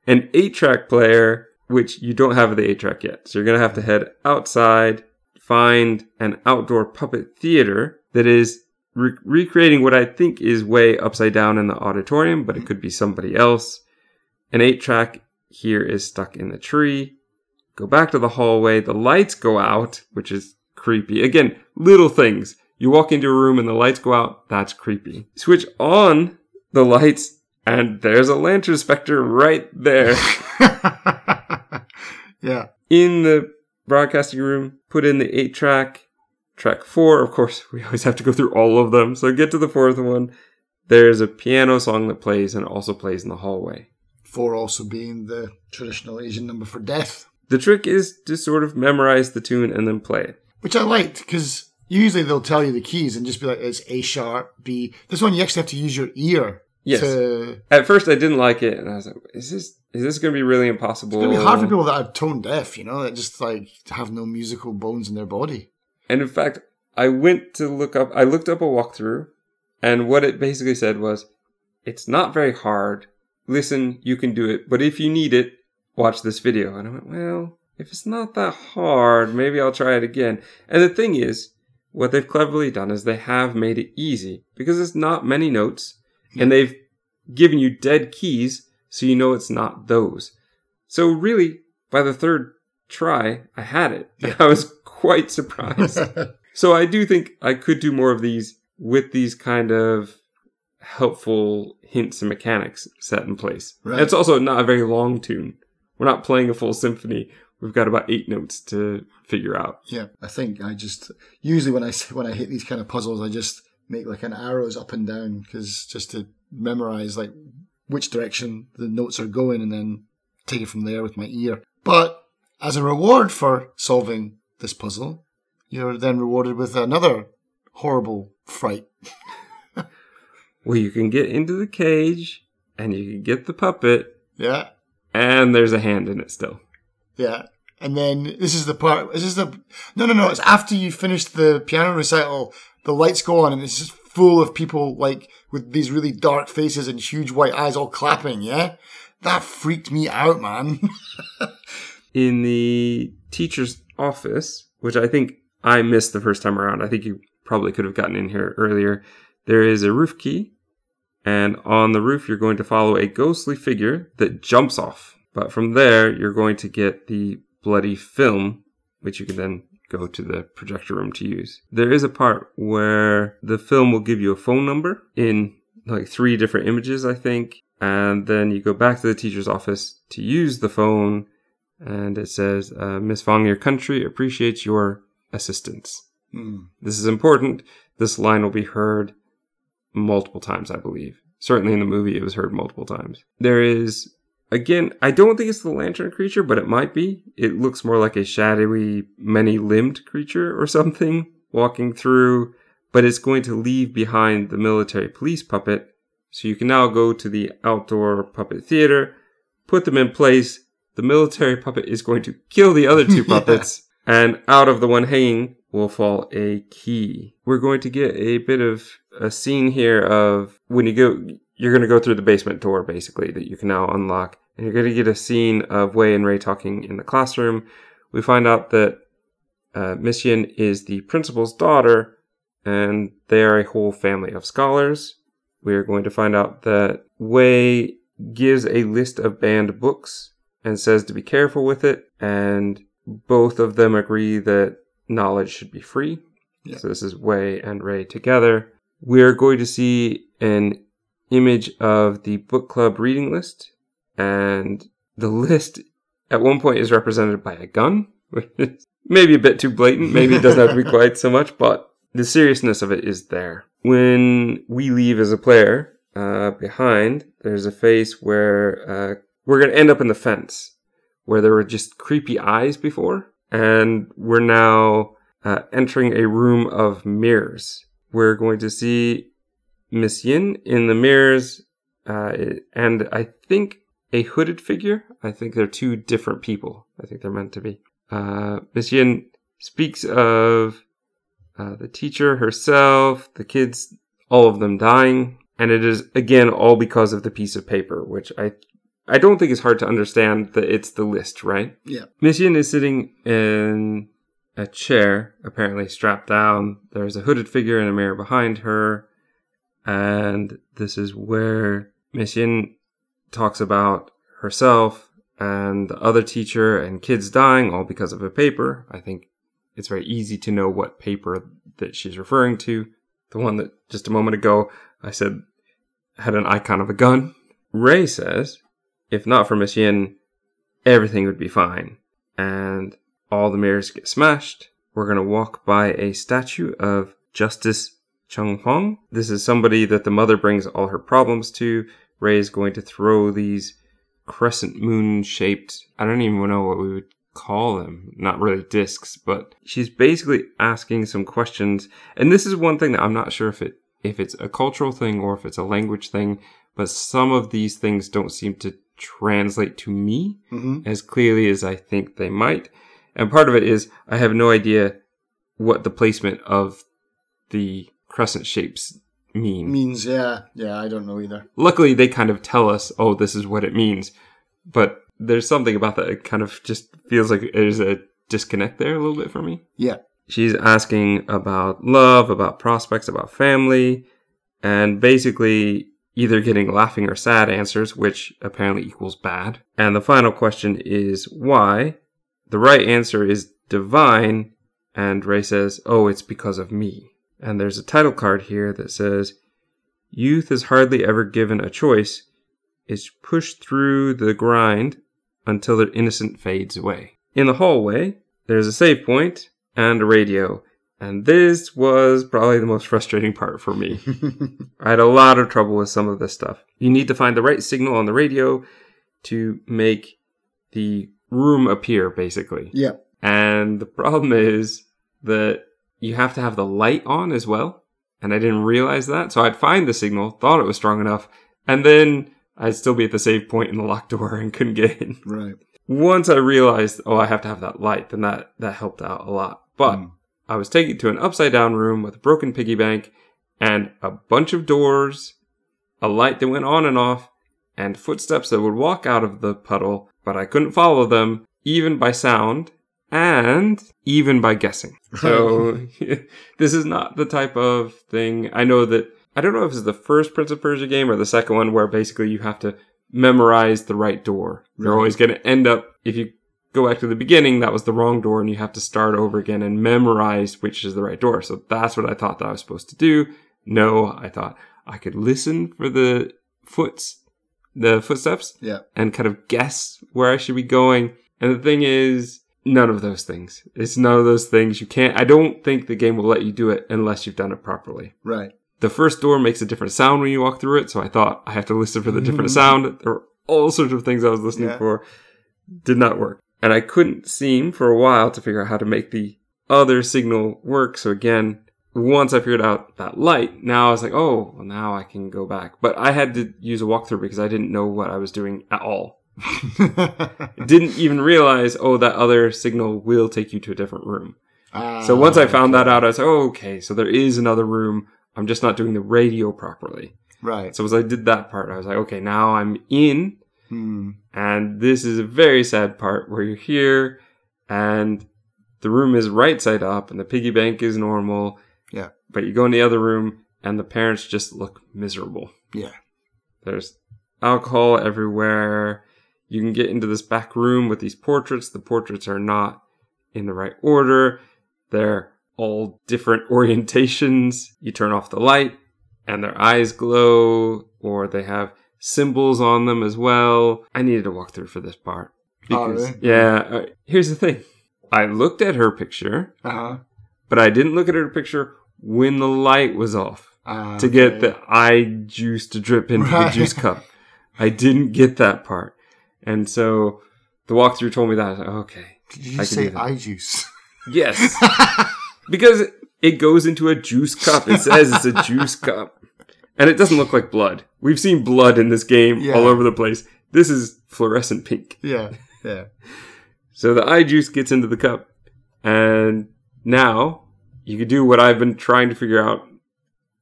An eight track player, which you don't have the eight track yet. So you're going to have to head outside, find an outdoor puppet theater that is re- recreating what I think is Wei upside down in the auditorium, but it mm-hmm. could be somebody else. An eight track here is stuck in the tree. Go back to the hallway. The lights go out, which is creepy. Again, little things. You walk into a room and the lights go out. That's creepy. Switch on the lights and there's a lantern specter right there yeah. in the broadcasting room. Put in the eight track, track four. Of course, we always have to go through all of them. So get to the fourth one. There's a piano song that plays and also plays in the hallway. Four also being the traditional Asian number for death, The trick is to sort of memorize the tune and then play it. which I liked because usually they'll tell you the keys and just be like, it's A sharp, B. This one, you actually have to use your ear Yes. to. At first, I didn't like it, and I was like, "Is this is this going to be really impossible?" It's going to be hard for people that are tone deaf, you know, that just like have no musical bones in their body. And in fact, I went to look up. I looked up a walkthrough, and what it basically said was, "It's not very hard. Listen, you can do it. But if you need it, watch this video." And I went, "Well, if it's not that hard, maybe I'll try it again." And the thing is, what they've cleverly done is they have made it easy because it's not many notes, and they've given you dead keys so you know it's not those. So really, by the third try, I had it. I was quite surprised. so I do think I could do more of these with these kind of helpful hints and mechanics set in place. Right. It's also not a very long tune. We're not playing a full symphony. We've got about eight notes to figure out. Yeah, I think I just usually when I when I hit these kind of puzzles, I just make like an arrows up and down because just to memorize like which direction the notes are going, and then take it from there with my ear. But as a reward for solving this puzzle, you're then rewarded with another horrible fright. Well, you can get into the cage and you can get the puppet, Yeah, and there's a hand in it still. yeah. And then this is the part. This is the no, no, no. It's after you finish the piano recital. The lights go on, and it's just full of people like with these really dark faces and huge white eyes, all clapping. Yeah, that freaked me out, man. in the teacher's office, which I think I missed the first time around. I think you probably could have gotten in here earlier. There is a roof key, and on the roof, you're going to follow a ghostly figure that jumps off. But from there, you're going to get the bloody film, which you can then go to the projector room to use. There is a part where the film will give you a phone number in like three different images, I think. And then you go back to the teacher's office to use the phone and it says, uh, Miss Fong, your country appreciates your assistance. Mm. This is important. This line will be heard multiple times, I believe. Certainly in the movie, it was heard multiple times. There is, again, I don't think it's the lantern creature, but it might be. It looks more like a shadowy, many limbed creature or something walking through, but it's going to leave behind the military police puppet. So you can now go to the outdoor puppet theater, put them in place. The military puppet is going to kill the other two Yeah. puppets, and out of the one hanging will fall a key. We're going to get a bit of a scene here of when you go, you're going to go through the basement door basically that you can now unlock. And you're going to get a scene of Wei and Ray talking in the classroom. We find out that uh, is the principal's daughter, and they are a whole family of scholars. We are going to find out that Wei gives a list of banned books and says to be careful with it, and both of them agree that knowledge should be free. Yeah. So this is Wei and Ray together. We're going to see an image of the book club reading list, and the list at one point is represented by a gun, which is maybe a bit too blatant. Maybe it doesn't have to be quite so much, but the seriousness of it is there. When we leave as a player uh, behind, there's a face where uh, we're going to end up in the fence, where there were just creepy eyes before, and we're now uh, entering a room of mirrors. We're going to see Miss Yin in the mirrors, uh, and I think a hooded figure. I think they're two different people. I think they're meant to be. Uh, Miss Yin speaks of uh, the teacher herself, the kids, all of them dying, and it is again all because of the piece of paper, which I I don't think it's hard to understand that it's the list, right? Yeah. Miss Yin is sitting in a chair, apparently strapped down. There's a hooded figure in a mirror behind her, and this is where Miss Yin talks about herself and the other teacher and kids dying all because of a paper. I think it's very easy to know what paper that she's referring to. The one that just a moment ago I said had an icon of a gun. Ray says, if not for Miss Yin, everything would be fine. And all the mirrors get smashed. We're going to walk by a statue of Justice Chung Huang. This is somebody that the mother brings all her problems to. Ray is going to throw these crescent moon shaped, I don't even know what we would call them. Not really discs, but she's basically asking some questions. And this is one thing that I'm not sure if it if it's a cultural thing or if it's a language thing, but some of these things don't seem to translate to me hmm as clearly as I think they might. And part of it is I have no idea what the placement of the crescent shapes mean. Means, yeah, yeah, I don't know either. Luckily, they kind of tell us, oh, this is what it means. But there's something about that. It kind of just feels like there's a disconnect there a little bit for me. Yeah. She's asking about love, about prospects, about family, and basically either getting laughing or sad answers, which apparently equals bad. And the final question is why? The right answer is divine, and Ray says, oh, it's because of me. And there's a title card here that says, Youth is hardly ever given a choice. It's pushed through the grind until their innocent fades away. In the hallway, there's a save point and a radio. And this was probably the most frustrating part for me. I had a lot of trouble with some of this stuff. You need to find the right signal on the radio to make the room appear, basically. yeah. And the problem is that you have to have the light on as well. And I didn't realize that. So I'd find the signal, thought it was strong enough, and then I'd still be at the save point in the locked door and couldn't get in. Right. Once I realized, oh, I have to have that light, then that, that helped out a lot. But Mm. I was taken to an upside down room with a broken piggy bank and a bunch of doors, a light that went on and off, and footsteps that would walk out of the puddle, but I couldn't follow them, even by sound and even by guessing. So this is not the type of thing. I know that I don't know if it's the first Prince of Persia game or the second one where basically you have to memorize the right door. You're always going to end up if you go back to the beginning, that was the wrong door, and you have to start over again and memorize which is the right door. So that's what I thought that I was supposed to do. No, I thought I could listen for the foots, the footsteps, Yeah. and kind of guess where I should be going. And the thing is, none of those things. It's none of those things. You can't, I don't think the game will let you do it unless you've done it properly. Right. The first door makes a different sound when you walk through it, so I thought I have to listen for the different mm. sound. There were all sorts of things I was listening Yeah. for. Did not work. And I couldn't seem for a while to figure out how to make the other signal work. So again, once I figured out that light, now I was like, oh, well, now I can go back. But I had to use a walkthrough because I didn't know what I was doing at all. Didn't even realize, oh, that other signal will take you to a different room. Ah, So once I found okay. that out, I was like, oh, okay, so there is another room. I'm just not doing the radio properly. Right. So as I did that part, I was like, okay, now I'm in. Hmm. And this is a very sad part where you're here and the room is right side up and the piggy bank is normal. But you go in the other room and the parents just look miserable. Yeah. There's alcohol everywhere. You can get into this back room with these portraits. The portraits are not in the right order. They're all different orientations. You turn off the light and their eyes glow or they have symbols on them as well. I needed to walk through for this part. Oh, Because, really? yeah, uh, here's the thing. I looked at her picture, Uh huh. but I didn't look at her picture when the light was off Uh, to get the eye juice to drip into Right. the juice cup. I didn't get that part. And so the walkthrough told me that. I was like, okay. Did you I say eye juice? Yes. because it goes into a juice cup. It says it's a juice cup. And it doesn't look like blood. We've seen blood in this game Yeah. all over the place. This is fluorescent pink. yeah. Yeah. So the eye juice gets into the cup. And now you could do what I've been trying to figure out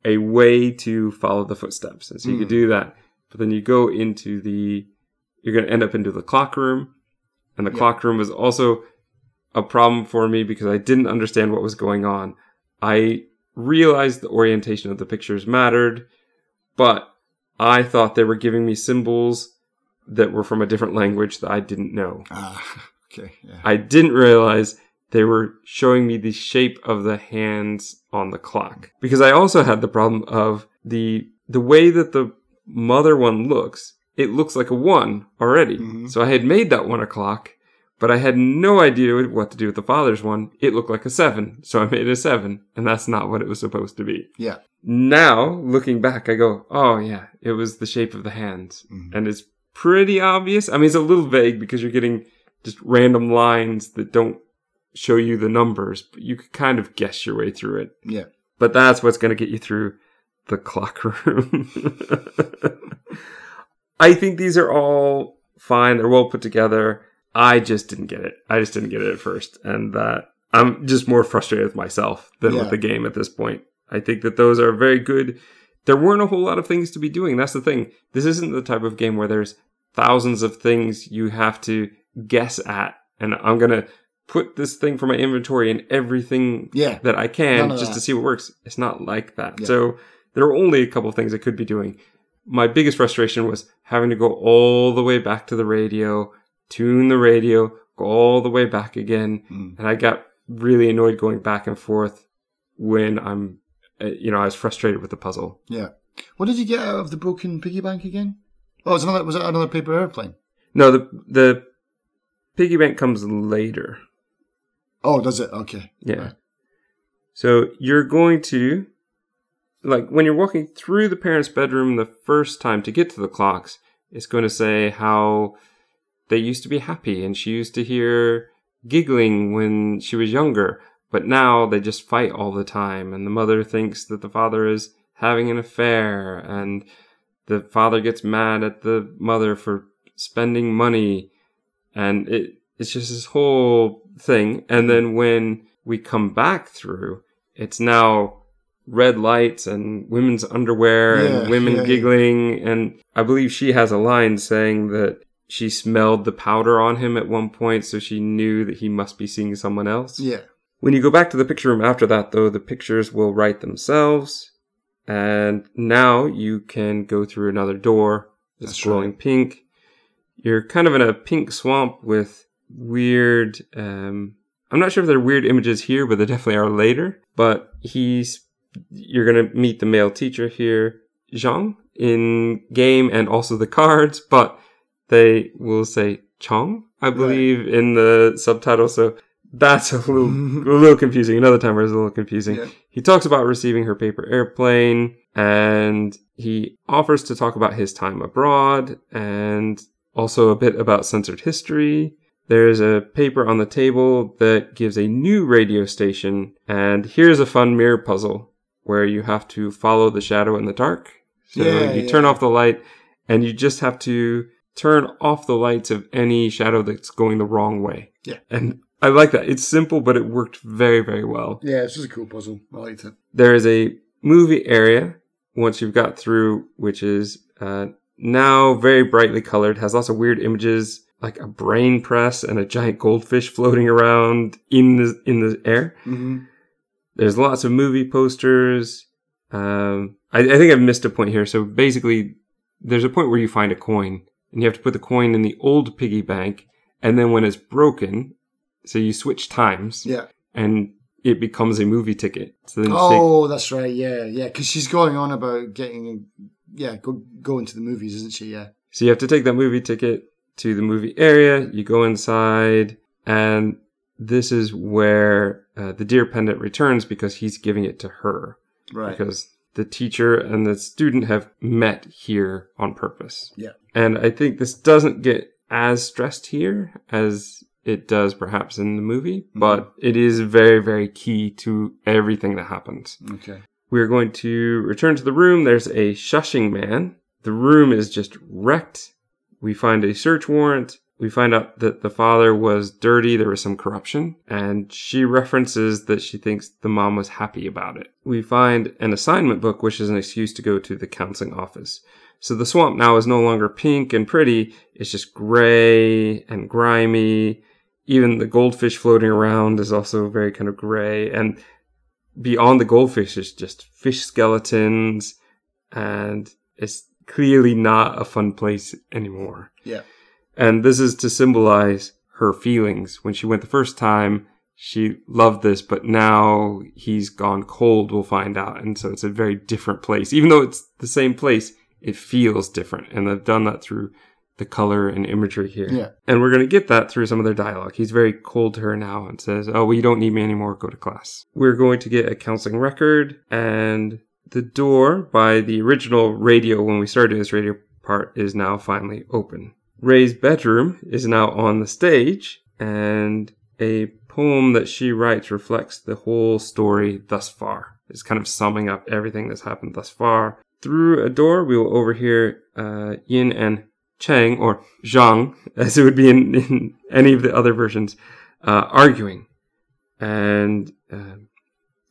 a way to follow the footsteps. And so you could do that. But then you go into the, you're going to end up into the clock room. And the Yeah. clock room was also a problem for me because I didn't understand what was going on. I realized the orientation of the pictures mattered, but I thought they were giving me symbols that were from a different language that I didn't know. Ah. Okay. Yeah. I didn't realize they were showing me the shape of the hands on the clock because I also had the problem of the the way that the mother one looks. It looks like a one already. Mhm. So I had made that one o'clock, but I had no idea what to do with the father's one. It looked like a seven, so I made a seven, and that's not what it was supposed to be. Yeah. Now, looking back, I go, oh yeah, it was the shape of the hands. Mhm. And it's pretty obvious. I mean, it's a little vague because you're getting just random lines that don't show you the numbers, but you could kind of guess your way through it. Yeah. But that's what's going to get you through the clock room. I think these are all fine. They're well put together. I just didn't get it. I just didn't get it at first. And that I'm just more frustrated with myself than Yeah. with the game at this point. I think that those are very good. There weren't a whole lot of things to be doing. That's the thing. This isn't the type of game where there's thousands of things you have to guess at. And I'm going to put this thing from my inventory and everything Yeah. that I can just that. to see what works. It's not like that. Yeah. So there are only a couple of things I could be doing. My biggest frustration was having to go all the way back to the radio, tune the radio, go all the way back again. Mm. And I got really annoyed going back and forth when I'm, uh, you know, I was frustrated with the puzzle. Yeah. What did you get out of the broken piggy bank again? Oh, was another. Was it another paper airplane? No, the, the piggy bank comes later. Oh, does it? Okay. Yeah. Right. So you're going to, like, when you're walking through the parents' bedroom the first time to get to the clocks, it's going to say how they used to be happy and she used to hear giggling when she was younger, but now they just fight all the time. And the mother thinks that the father is having an affair and the father gets mad at the mother for spending money and it it's just this whole thing and then when we come back through it's now red lights and women's underwear Yeah, and women yeah, yeah. giggling and i believe she has a line saying that she smelled the powder on him at one point so she knew that he must be seeing someone else Yeah. when you go back to the picture room after that, though, the pictures will write themselves. And now you can go through another door. It's That's glowing pink. You're kind of in a pink swamp with weird. Um, I'm not sure if they're weird images here, but they definitely are later. But he's. You're going to meet the male teacher here, Zhang, in game and also the cards, but they will say Chong, I believe, in the subtitle. So that's a little, a little confusing. Another time where it's a little confusing. Yeah. He talks about receiving her paper airplane and he offers to talk about his time abroad and also a bit about censored history. There's a paper on the table that gives a new radio station and here's a fun mirror puzzle where you have to follow the shadow in the dark. So Yeah, you yeah. turn off the light and you just have to turn off the lights of any shadow that's going the wrong way. Yeah. And I like that. It's simple, but it worked very, very well. Yeah, it's just a cool puzzle. I liked it. There is a movie area once you've got through, which is uh, now very brightly colored, has lots of weird images like a brain press and a giant goldfish floating around in the in the air. hmm There's lots of movie posters. Um, I, I think I've missed a point here. So basically, there's a point where you find a coin, and you have to put the coin in the old piggy bank, and then when it's broken, so you switch times, Yeah. and it becomes a movie ticket. So you take- Oh, that's right. Yeah, yeah. Because she's going on about getting, yeah, go going to the movies, isn't she? Yeah. So you have to take that movie ticket to the movie area. You go inside, and this is where uh, the deer pendant returns because he's giving it to her Right. because the teacher and the student have met here on purpose. Yeah. And I think this doesn't get as stressed here as it does perhaps in the movie, but it is very, very key to everything that happens. Okay. We're going to return to the room. There's a shushing man. The room is just wrecked. We find a search warrant. We find out that the father was dirty. There was some corruption. And she references that she thinks the mom was happy about it. We find an assignment book, which is an excuse to go to the counseling office. So the swamp now is no longer pink and pretty. It's just gray and grimy. Even the goldfish floating around is also very kind of gray. And beyond the goldfish is just fish skeletons and it's clearly not a fun place anymore. Yeah. And this is to symbolize her feelings. When she went the first time, she loved this, but now he's gone cold, we'll find out. And so it's a very different place. Even though it's the same place, it feels different. And they've done that through the color and imagery here. Yeah. And we're going to get that through some of their dialogue. He's very cold to her now and says, Oh, well, you don't need me anymore. Go to class. We're going to get a counseling record and the door by the original radio when we started this radio part is now finally open. Ray's bedroom is now on the stage and a poem that she writes reflects the whole story thus far. It's kind of summing up everything that's happened thus far. Through a door, we will overhear uh, Yin and Chang, or Zhang, as it would be in, in any of the other versions, uh, arguing. And um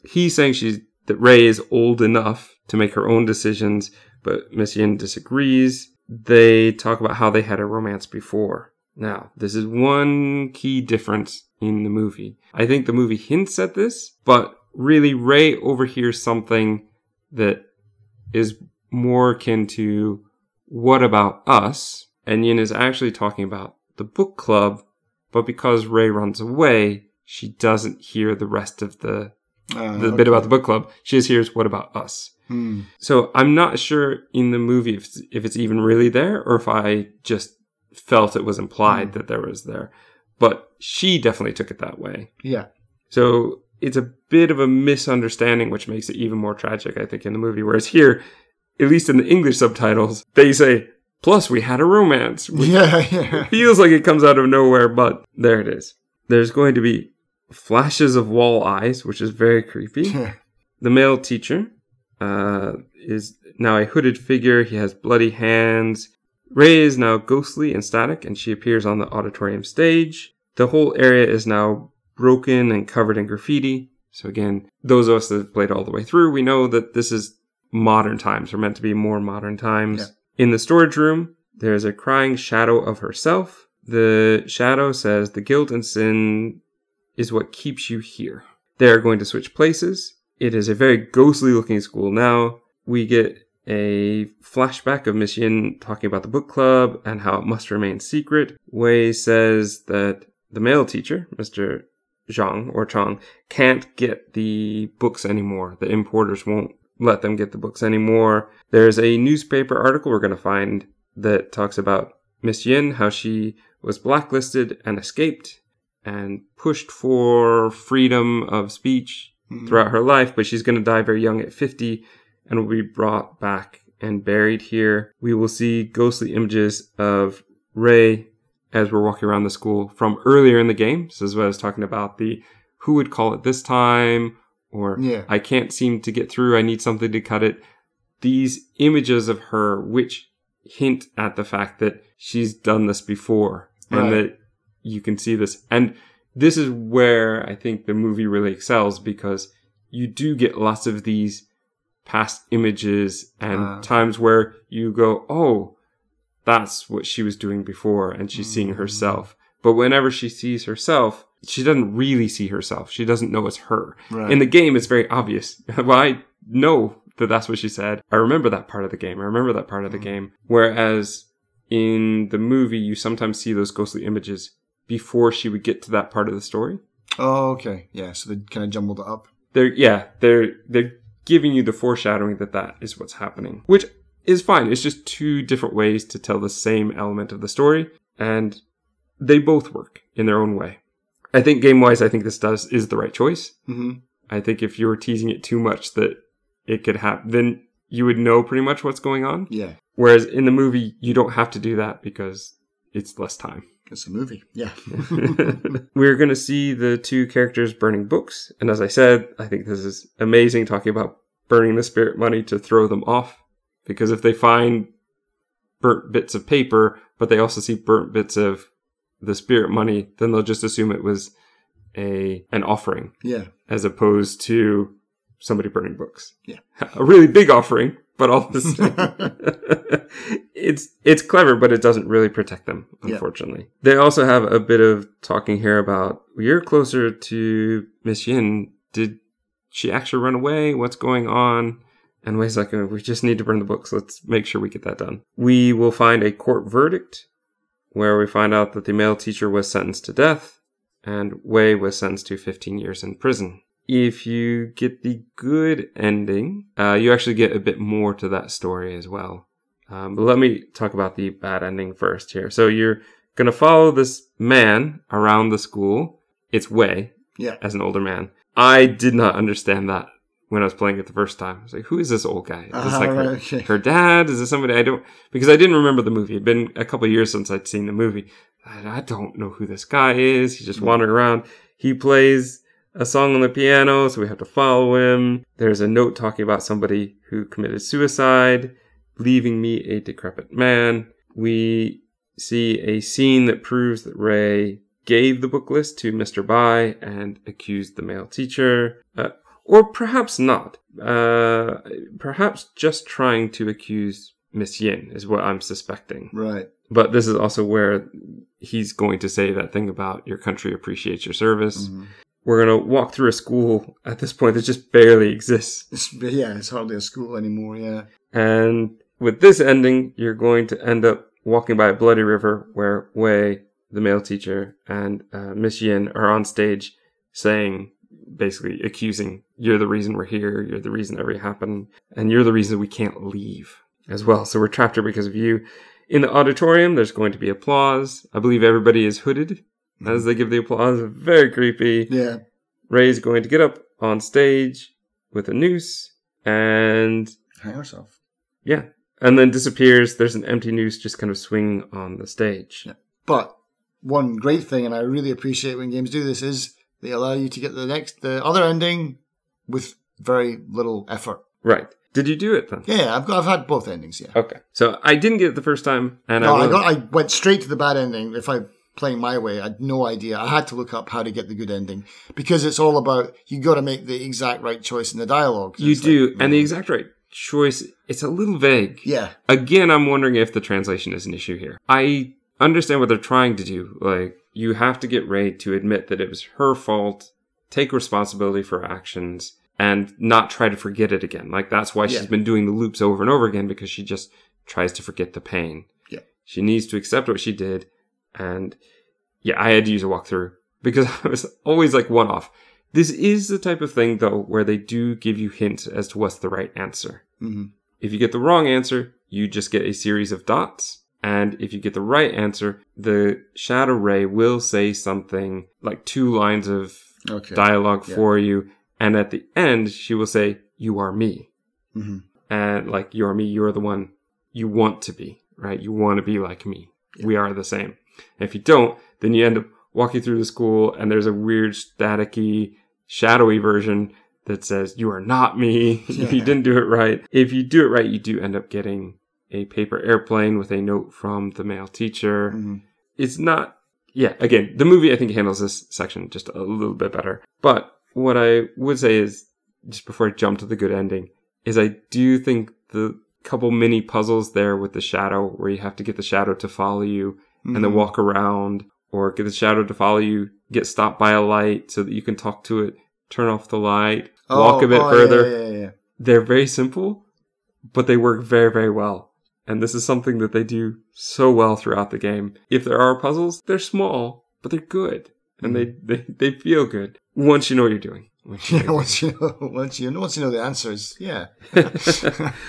he's saying she's that Ray is old enough to make her own decisions, but Miss Yin disagrees. They talk about how they had a romance before. Now, this is one key difference in the movie. I think the movie hints at this, but really Ray overhears something that is more akin to what about us? And Yin is actually talking about the book club, but because Ray runs away, she doesn't hear the rest of the, Uh, the bit about the book club. She just hears what about us? Hmm. So I'm not sure in the movie if it's, if it's even really there or if I just felt it was implied that there was there. But she definitely took it that way. Yeah. So it's a bit of a misunderstanding, which makes it even more tragic, I think, in the movie. Whereas here, at least in the English subtitles, they say, plus we had a romance. Yeah. Yeah. feels like it comes out of nowhere, but there it is. There's going to be flashes of wall eyes, which is very creepy. The male teacher uh, is now a hooded figure. He has bloody hands. Ray is now ghostly and static, and she appears on the auditorium stage. The whole area is now broken and covered in graffiti. So again, those of us that have played all the way through, we know that this is modern times. We're meant to be more modern times. Yeah. In the storage room, there's a crying shadow of herself. The shadow says, The guilt and sin is what keeps you here. They are going to switch places. It is a very ghostly looking school now. We get a flashback of Miss Yin talking about the book club and how it must remain secret. Wei says that the male teacher, Mr. Zhang or Chang, can't get the books anymore. The importers won't let them get the books anymore. There's a newspaper article we're going to find that talks about Miss Yin, how she was blacklisted and escaped and pushed for freedom of speech Mhm. throughout her life, but she's going to die very young at 50 and will be brought back and buried here. We will see ghostly images of Ray as we're walking around the school from earlier in the game. So what I was talking about the who would call it this time or Yeah. I can't seem to get through. I need something to cut it. These images of her, which hint at the fact that she's done this before and Right. that you can see this. And this is where I think the movie really excels because you do get lots of these past images and Ah. times where you go, oh, that's what she was doing before and she's seeing Mm. herself. But whenever she sees herself, she doesn't really see herself. She doesn't know it's her. Right. In the game, it's very obvious. well, I know that that's what she said. I remember that part of the game. I remember that part of the Mm. game. Whereas in the movie, you sometimes see those ghostly images before she would get to that part of the story. oh, okay. Yeah. So they kind of jumbled it up. They're, yeah, they're, they're giving you the foreshadowing that that is what's happening, which is fine. It's just two different ways to tell the same element of the story. And they both work in their own way. I think game wise, I think this does, is the right choice. hmm I think if you were teasing it too much that it could happen, then you would know pretty much what's going on. Yeah. Whereas in the movie, you don't have to do that because it's less time. It's a movie. Yeah. We're going to see the two characters burning books. And as I said, I think this is amazing talking about burning the spirit money to throw them off. Because if they find burnt bits of paper, but they also see burnt bits of the spirit money, then they'll just assume it was a an offering yeah. as opposed to somebody burning books. Yeah. A really big offering, but all the same. it's it's clever, but it doesn't really protect them, unfortunately. They also have a bit of talking here about you're closer to Miss Yin. Did she actually run away? What's going on? And Wei's like, "Oh, we just need to burn the books. Let's make sure we get that done. We will find a court verdict where we find out that the male teacher was sentenced to death and Wei was sentenced to 15 years in prison. If you get the good ending, uh, you actually get a bit more to that story as well. Um, but let me talk about the bad ending first here. So you're going to follow this man around the school. It's Wei Yeah. as an older man. I did not understand that when I was playing it the first time. I was like, who is this old guy? Is this Ah, like right, her, okay. her dad? Is this somebody I don't, because I didn't remember the movie. It'd been a couple of years since I'd seen the movie. I, I don't know who this guy is. He's just wandering around. He plays a song on the piano, so we have to follow him. There's a note talking about somebody who committed suicide, leaving me a decrepit man. We see a scene that proves that Ray gave the book list to Mr. Bai and accused the male teacher. Uh, or perhaps not. Uh, perhaps just trying to accuse Miss Yin is what I'm suspecting. Right. But this is also where he's going to say that thing about your country appreciates your service. Mhm. We're going to walk through a school at this point that just barely exists. It's, yeah, it's hardly a school anymore. Yeah. And with this ending, you're going to end up walking by a bloody river where Wei, the male teacher, and uh, Miss Yin are on stage saying, basically accusing, you're the reason we're here, you're the reason everything happened, and you're the reason we can't leave as well. So we're trapped here because of you. In the auditorium, there's going to be applause. I believe everybody is hooded as they give the applause. Very creepy. Yeah. Ray's going to get up on stage with a noose and Hang herself. yeah. And then disappears. There's an empty noose just kind of swing on the stage. Yeah. But one great thing, and I really appreciate when games do this, is they allow you to get the next, the other ending with very little effort. Right. Did you do it then? Yeah, I've got, I've had both endings. Yeah. Okay. So I didn't get it the first time, and No, I, I got, I went straight to the bad ending. If I playing my way, I had no idea. I had to look up how to get the good ending because it's all about you got to make the exact right choice in the dialogue. you do, like, and the exact right choice. It's a little vague. yeah, Again, I'm wondering if the translation is an issue here. I understand what they're trying to do. Like, you have to get Ray to admit that it was her fault, take responsibility for her actions, and not try to forget it again. Like, that's why she's been doing the loops over and over again because she just tries to forget the pain. Yeah. She needs to accept what she did. And yeah, I had to use a walkthrough because I was always like one off. This is the type of thing, though, where they do give you hints as to what's the right answer. hmm If you get the wrong answer, you just get a series of dots. And if you get the right answer, the shadow ray will say something like two lines of Okay. dialogue Yeah. for you. And at the end, she will say, You are me. hmm And like, you are me, you're the one you want to be, right? You want to be like me. We are the same. If you don't, then you end up walking through the school and there's a weird, staticky, shadowy version that says, You are not me. you didn't do it right. If you do it right, you do end up getting a paper airplane with a note from the male teacher hmm it's not yeah again the movie i think handles this section just a little bit better but what i would say is just before i jump to the good ending is i do think the couple mini puzzles there with the shadow where you have to get the shadow to follow you and Mm-hmm. then walk around or get the shadow to follow you get stopped by a light so that you can talk to it turn off the light walk a bit oh, further Yeah, yeah, yeah. they're very simple, but they work very, very well. And this is something that they do so well throughout the game. If there are puzzles, they're small, but they're good. And they, they, they feel good once you know what you're doing. Once you Yeah, once you know, once you know, once you know the answers, yeah.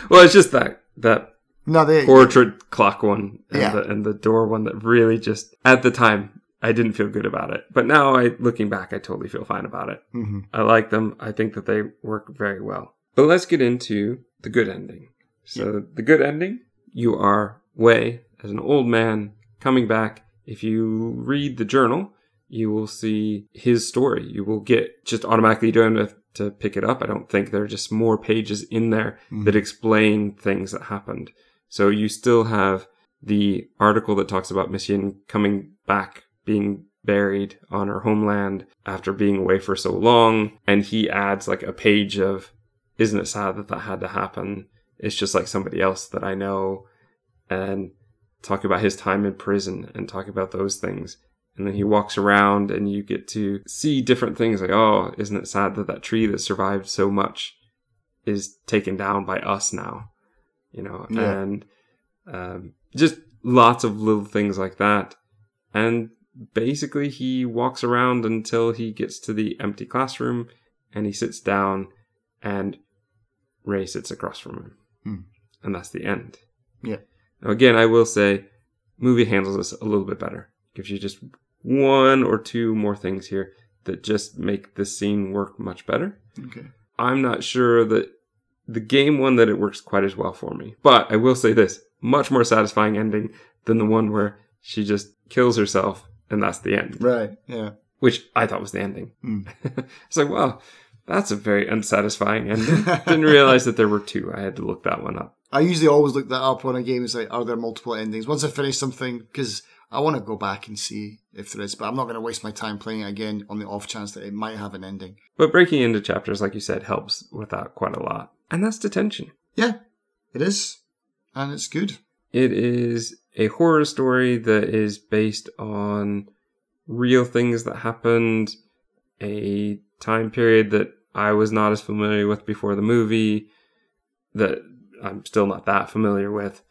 well, it's just that, that No, they. portrait clock one and, Yeah. the, and the door one that really just, at the time, I didn't feel good about it. But now I, looking back, I totally feel fine about it. hmm I like them. I think that they work very well. But let's get into the good ending. So the good ending, you are Wei as an old man coming back. If you read the journal, you will see his story. You will get just automatically you don't have to pick it up. I don't think there are just more pages in there that explain things that happened. So you still have the article that talks about Miss Yin coming back, being buried on her homeland after being away for so long. And he adds like a page of, isn't it sad that that had to happen? It's just like somebody else that I know. And talk about his time in prison and talk about those things. And then he walks around and you get to see different things like, oh, isn't it sad that that tree that survived so much is taken down by us now? You know, Yeah. and um, just lots of little things like that. And basically, he walks around until he gets to the empty classroom and he sits down and Ray sits across from him. Hmm. And that's the end. Yeah. Now, again, I will say, movie handles this a little bit better. Gives you just one or two more things here that just make the scene work much better. Okay. I'm not sure that the game one that it works quite as well for me. But I will say this, much more satisfying ending than the one where she just kills herself and that's the end, Right. Yeah. which I thought was the ending. Hmm. it's like, well, that's a very unsatisfying ending. Didn't realize that there were two. I had to look that one up. I usually always look that up on a game. It's like, are there multiple endings? Once I finish something, because I want to go back and see if there is, but I'm not going to waste my time playing it again on the off chance that it might have an ending. But breaking into chapters, like you said, helps with that quite a lot. And that's detention. Yeah, it is, and it's good. It is a horror story that is based on real things that happened, a time period that I was not as familiar with before the movie, that I'm still not that familiar with.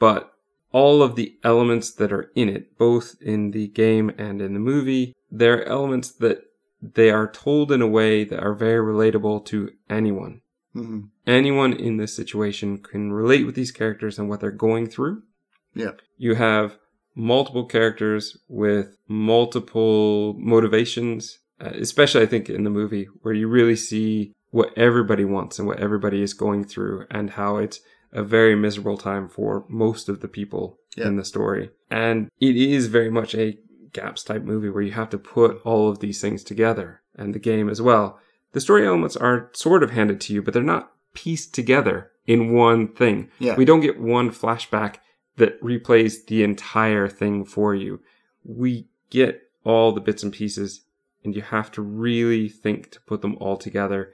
But all of the elements that are in it, both in the game and in the movie, they're elements that they are told in a way that are very relatable to anyone hmm anyone in this situation can relate with these characters and what they're going through. Yeah. You have multiple characters with multiple motivations, uh, especially I think in the movie where you really see what everybody wants and what everybody is going through and how it's a very miserable time for most of the people Yeah. in the story. And it is very much a gaps type movie where you have to put all of these things together and the game as well. The story elements are sort of handed to you, but they're not pieced together in one thing. Yeah. We don't get one flashback that replays the entire thing for you. We get all the bits and pieces, and you have to really think to put them all together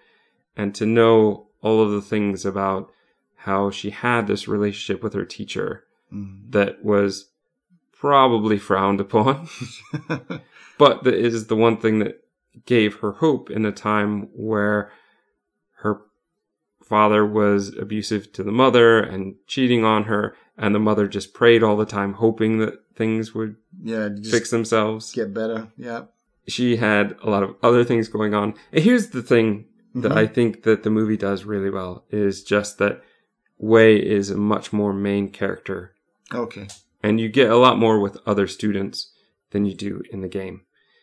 and to know all of the things about how she had this relationship with her teacher Mm. that was probably frowned upon, but that is the one thing that gave her hope in a time where her father was abusive to the mother and cheating on her, and the mother just prayed all the time, hoping that things would yeah, just fix themselves. get better. Yeah. She had a lot of other things going on. And here's the thing that Mhm. I think that the movie does really well is just that Wei is a much more main character Okay. and you get a lot more with other students than you do in the game.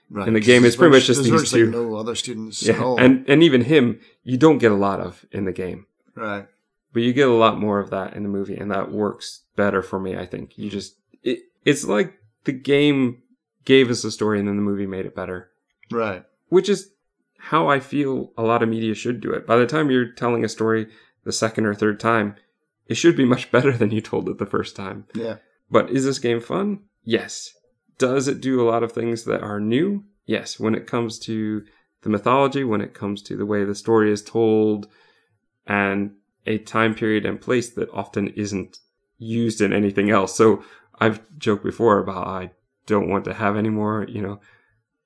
Right. In the game, it's pretty much just these two. no other students at Yeah, all. and and even him, you don't get a lot of in the game, right. but you get a lot more of that in the movie, and that works better for me. I think you just it, it's like the game gave us a story, and then the movie made it better, Right. which is how I feel a lot of media should do it. By the time you're telling a story the second or third time, it should be much better than you told it the first time. Yeah. But is this game fun? Yes. Does it do a lot of things that are new? Yes. When it comes to the mythology, when it comes to the way the story is told, and a time period and place that often isn't used in anything else. So I've joked before about I don't want to have any more, you know,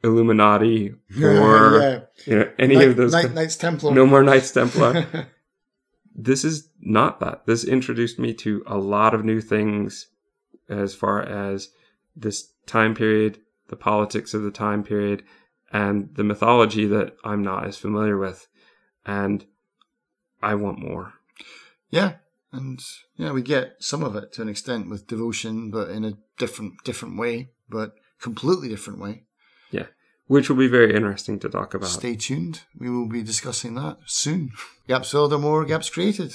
Illuminati or yeah. you know any of those. Knight- Knights Templar. no more Knights Templar this is not that. This introduced me to a lot of new things as far as this time period, the politics of the time period, and the mythology that I'm not as familiar with. And I want more. Yeah, and yeah, we get some of it to an extent with devotion, but in a different different way, but completely different way. Yeah. Which will be very interesting to talk about. Stay tuned. We will be discussing that soon. Gaps filled or more gaps created.